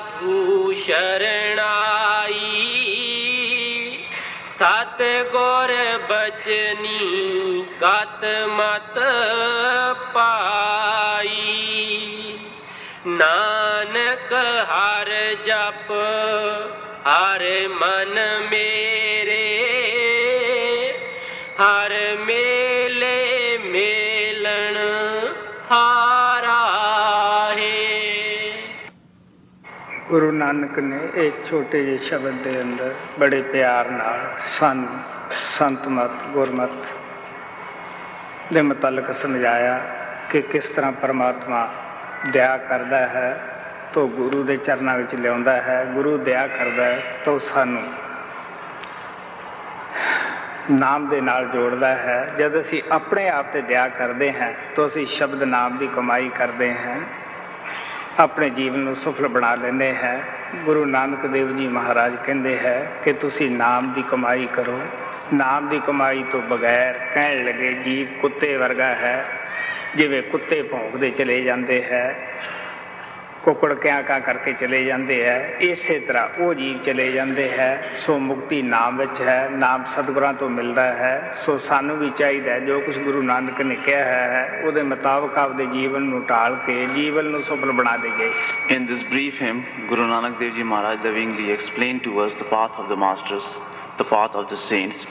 D: साधु शरणाई। सत गौर बचनी गत मत पाई। नानक हर जप हर मन मेरे, हर मेले
E: ਗੁਰੂ ਨਾਨਕ ਨੇ ਇਹ ਛੋਟੇ ਜਿਹੇ ਸ਼ਬਦ ਦੇ ਅੰਦਰ ਬੜੇ ਪਿਆਰ ਨਾਲ ਸਾਨੂੰ ਸੰਤ ਮਤ, ਗੁਰਮਤ ਦੇ ਮੁਤਲਕ ਸਮਝਾਇਆ ਕਿ ਕਿਸ ਤਰ੍ਹਾਂ ਪਰਮਾਤਮਾ ਦਇਆ ਕਰਦਾ ਹੈ, ਤੋ ਗੁਰੂ ਦੇ ਚਰਨਾਂ ਵਿੱਚ ਲਿਆਉਂਦਾ ਹੈ, ਗੁਰੂ ਦਇਆ ਕਰਦਾ ਹੈ, ਤੋ ਸਾਨੂੰ ਨਾਮ ਦੇ ਨਾਲ ਜੋੜਦਾ ਹੈ। ਜਦ ਅਸੀਂ ਆਪਣੇ ਆਪ ਤੇ ਦਇਆ ਕਰਦੇ ਹਾਂ, ਤਾਂ ਅਸੀਂ ਸ਼ਬਦ ਨਾਮ ਦੀ ਕਮਾਈ ਕਰਦੇ ਹਾਂ। ਆਪਣੇ ਜੀਵਨ ਨੂੰ ਸਫਲ ਬਣਾ ਲੈਂਦੇ ਹੈ। ਗੁਰੂ ਨਾਨਕ ਦੇਵ ਜੀ ਮਹਾਰਾਜ ਕਹਿੰਦੇ ਹੈ ਕਿ ਤੁਸੀਂ ਨਾਮ ਦੀ ਕਮਾਈ ਕਰੋ। ਨਾਮ ਦੀ ਕਮਾਈ ਤੋਂ ਬਗੈਰ ਕਹਿਣ ਲੱਗੇ ਜੀਵ ਕੁੱਤੇ ਵਰਗਾ ਹੈ, ਜਿਵੇਂ ਕੁੱਤੇ ਭੌਂਕਦੇ ਚਲੇ ਜਾਂਦੇ ਹੈ। ਕੁਕੜ ਕਿਆ ਕਾ ਕਰਕੇ ਚਲੇ ਜਾਂਦੇ ਐ ਇਸੇ ਤਰ੍ਹਾਂ ਉਹ ਜੀਵ ਚਲੇ ਜਾਂਦੇ ਹੈ ਸੋ ਮੁਕਤੀ ਨਾਮ ਵਿੱਚ ਹੈ ਨਾਮ ਸਤਿਗੁਰਾਂ ਤੋਂ ਮਿਲਦਾ ਹੈ ਸੋ ਸਾਨੂੰ ਵੀ ਚਾਹੀਦਾ ਜੋ ਕੁਝ ਗੁਰੂ ਨਾਨਕ ਨੇ ਕਿਹਾ ਹੈ ਉਹਦੇ ਮੁਤਾਬਕ ਆਪਦੇ ਜੀਵਨ ਨੂੰ ਢਾਲ ਕੇ ਜੀਵਨ ਨੂੰ ਸਫਲ ਬਣਾ ਦੇਈਏ
F: in this brief hymn Guru Nanak Dev ji Maharaj lovingly explain to us the path of the masters the path of the saints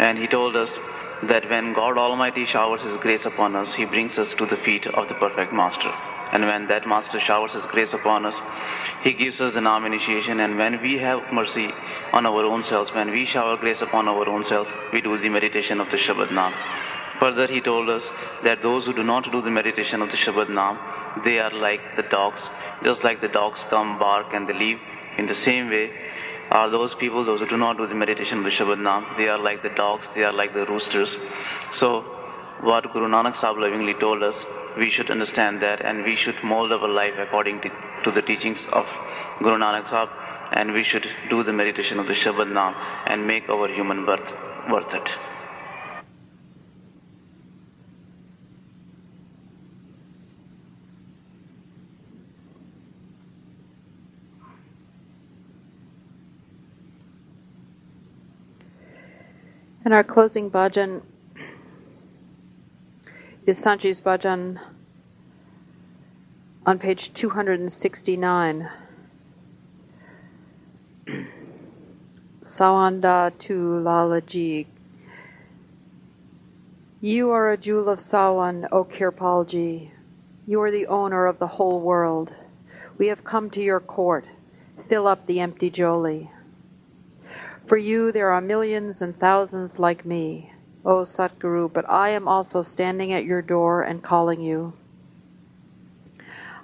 F: and he told us that when God Almighty showers His grace upon us, He brings us to the feet of the perfect Master. And when that master showers His grace upon us, He gives us the Nam initiation. And when we have mercy on our own selves, when we shower grace upon our own selves, we do the meditation of the Shabad Nam. Further, he told us that those who do not do the meditation of the Shabad Nam, they are like the dogs. Just like the dogs come, bark, and they leave. In the same way, are those people, those who do not do the meditation of the Shabad Nam, they are like the dogs, they are like the roosters. So, what Guru Nanak Sahib lovingly told us, we should understand that and we should mold our life according to, to the teachings of Guru Nanak Sahib and we should do the meditation of the Shabad Nam and make our human birth worth it.
A: And our closing bhajan is Sant Ji's bhajan on page 269. Sawanda to Lalaji. You are a jewel of Sawan, O Kirpalji. You are the owner of the whole world. We have come to your court. Fill up the empty joli. For you there are millions and thousands like me, O Satguru, but I am also standing at your door and calling you.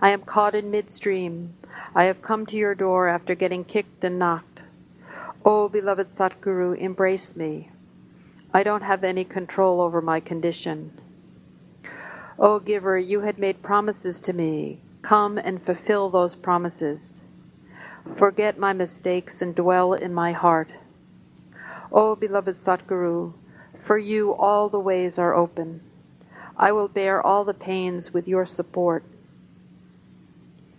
A: I am caught in midstream. I have come to your door after getting kicked and knocked. O beloved Satguru, embrace me. I don't have any control over my condition. O giver, you had made promises to me. Come and fulfill those promises. Forget my mistakes and dwell in my heart. O beloved Satguru, for you all the ways are open. I will bear all the pains with your support.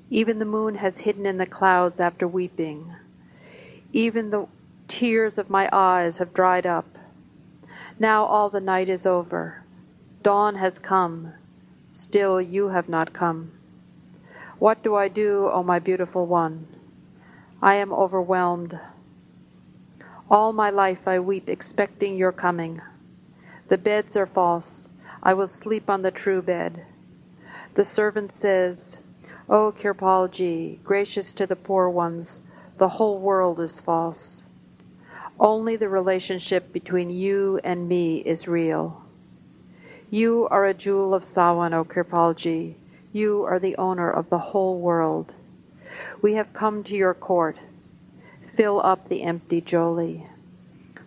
A: Even the moon has hidden in the clouds after weeping. Even the tears of my eyes have dried up. Now all the night is over. Dawn has come. Still you have not come. What do I do, O my beautiful one? I am overwhelmed. All my life I weep, expecting your coming. The beds are false. I will sleep on the true bed. The servant says, O Kirpalji, gracious to the poor ones, the whole world is false. Only the relationship between you and me is real. You are a jewel of Sawan, O Kirpalji. You are the owner of the whole world. We have come to your court. Fill up the empty joli.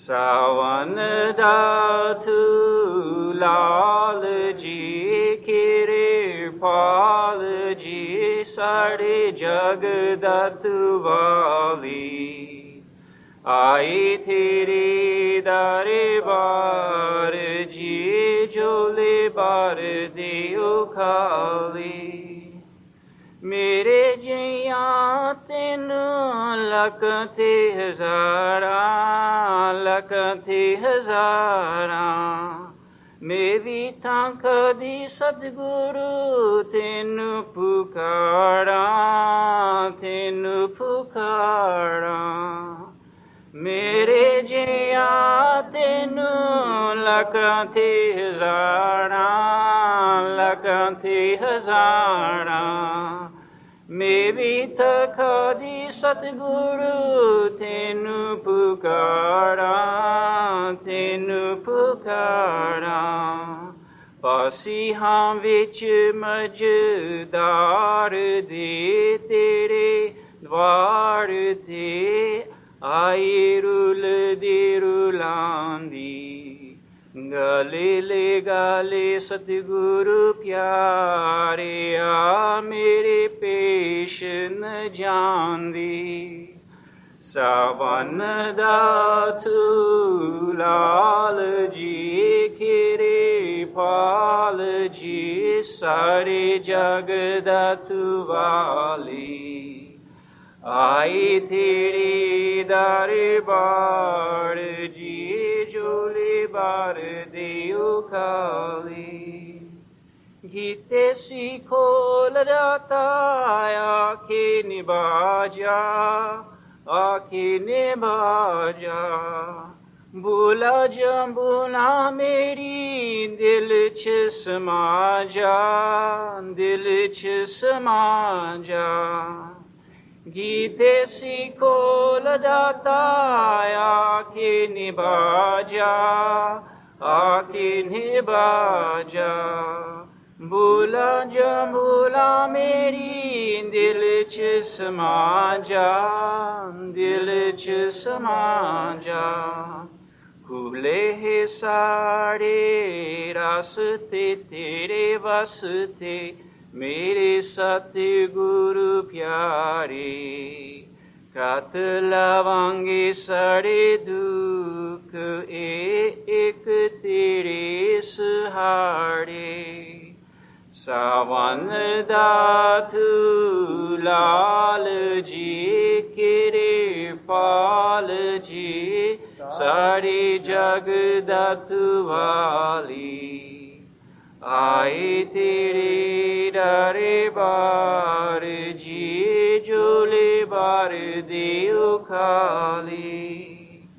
G: सावन दाथु लाल जी केरे पाल जी सारे जगदत वाली आई तेरे दरबार जी जोले बार दियो खाली मेरे जिया तेन लखते हजारा लखते हजारा। मेरी था कदी सतगुरु तेन पुकारा तेन पुकारा। मेरे जिया तेन लखते हजारा लखते हजारा। ਮੇਰੀ ਤਾਂ ਕਦੀ ਸਤਿਗੁਰੂ ਤੈਨੂੰ ਪੁਕਾਰਾਂ ਤੈਨੂੰ ਪੁਕਾਰਾਂ ਪਾਸੀ ਹਾਂ ਵਿੱਚ ਮਜਦਾਰ ਦੇ ਤੇਰੇ ਦਵਾਰ ਤੇ ਆਈ ਰੁਲ ਦੀ ਰੁਲਾਂਦੀ गले गाले सतगुरु प्यारे, आ मेरे पेश न जानदी सावन दाथू लाल जी खेरे पाल जी, सारे जग दतु वाली। आई तेरे दरबार जी झोले बार दियो खाली गीते सीखो लजाता आखे निबाजा आखे निबाजा बुला जम्बुना मेरी दिल च समा जा दिल च समा जा गीते सीखो लजाता आके निभा जा आके निभा जा, भूला जम्बुला मेरी, दिल च समा जा दिल च समा जा खुले है सारे रास्ते तेरे वास्ते ਮੇਰੇ ਸਤਿਗੁਰੂ ਪਿਆਰੇ ਕਤ ਲਵਾਂਗੇ ਸਾਰੇ ਦੁੱਖ ਏ ਇੱਕ ਤੇਰੇ ਸਹਾਰੇ ਸਾਵਨ ਦਾਤ ਲਾਲ ਜੀ ਕਿਰੇ ਪਾਲ ਜੀ ਸਾਰੇ ਜਗ ਦਤ ਵਾਲੀ। Aitere dare bar je jole bar deo khali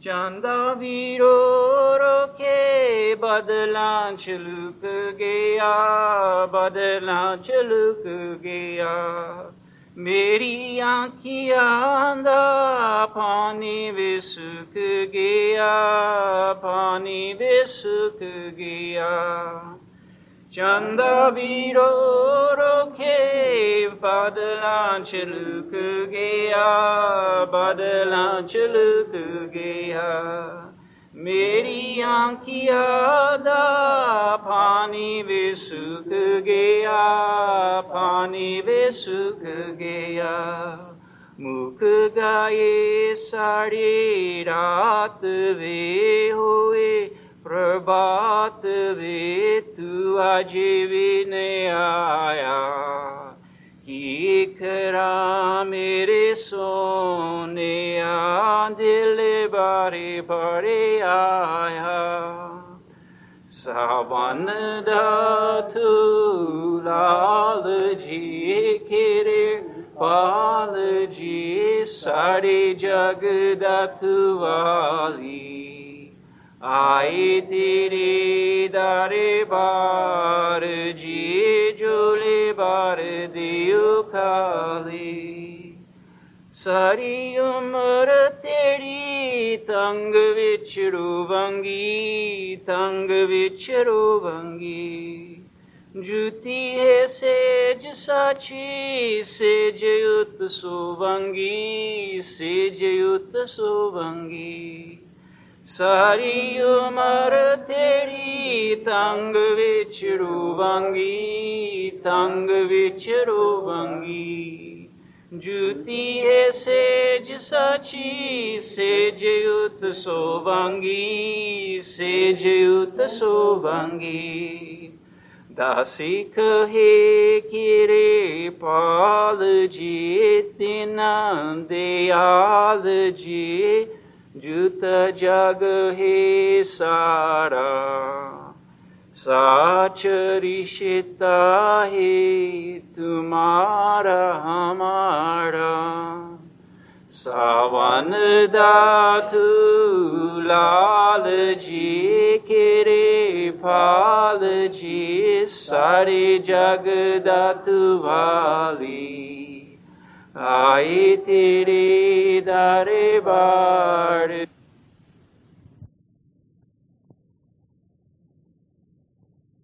G: Chanda viro roke badlan chaluk gaya badlan chaluk gaya ਮੇਰੀ ਅੱਖੀਆਂ ਦਾ ਪਾਣੀ ਵਿਸਕ ਗਿਆ, ਪਾਣੀ ਵਿਸਕ ਗਿਆ। ਚੰਦ ਵੀਰੋ, ਰੋਖੇ ਬਦਲਾਂ ਚਲਕ ਗਿਆ, ਬਦਲਾਂ ਚਲਕ ਗਿਆ। मेरी आंखिया दा पानी वे सुख गया, पानी वे सुख गया। मुख गाए साड़ी रात वे होए, प्रभात वे तू आज भी नहीं आया। Perami Sonia Dilibari Pariaya Savanada Tulaji Kiri Balaji Sari Jagadatu Vali Aitiri Dari Baraji ਚੋਲੇ ਬਾਰ ਦਿਓ ਖਾਲੀ। ਸਾਰੀ ਉਮਰ ਤੇਰੀ ਤੰਗ ਵਿੱਚ ਰੋਵਾਂਗੀ ਤੰਗ ਵਿੱਚ ਰੋਵਾਂਗੀ ਜੁਤੀ ਹੈ ਸੇਜ ਸਾਚੀ ਸੇਜ ਉਤ ਸੋਵਾਂਗੀ, ਸੇਜ ਉਤ ਸੋਵਾਂਗੀ। सारी उमर तेरी तंग विच रोवांगी तंग बिच रोवांगी जूती है सेज साची, सेज उत सोवांगी सेज उत सोवांगी दासिक हे किरे पाल जी तिना दयाल जी जुत जग हे सारा, साच रिश्ता है तुम्हारा हमारा। सावन दातु लाल जी केरे फाल जी सारे जग दातु वाली। Aitiri Daribar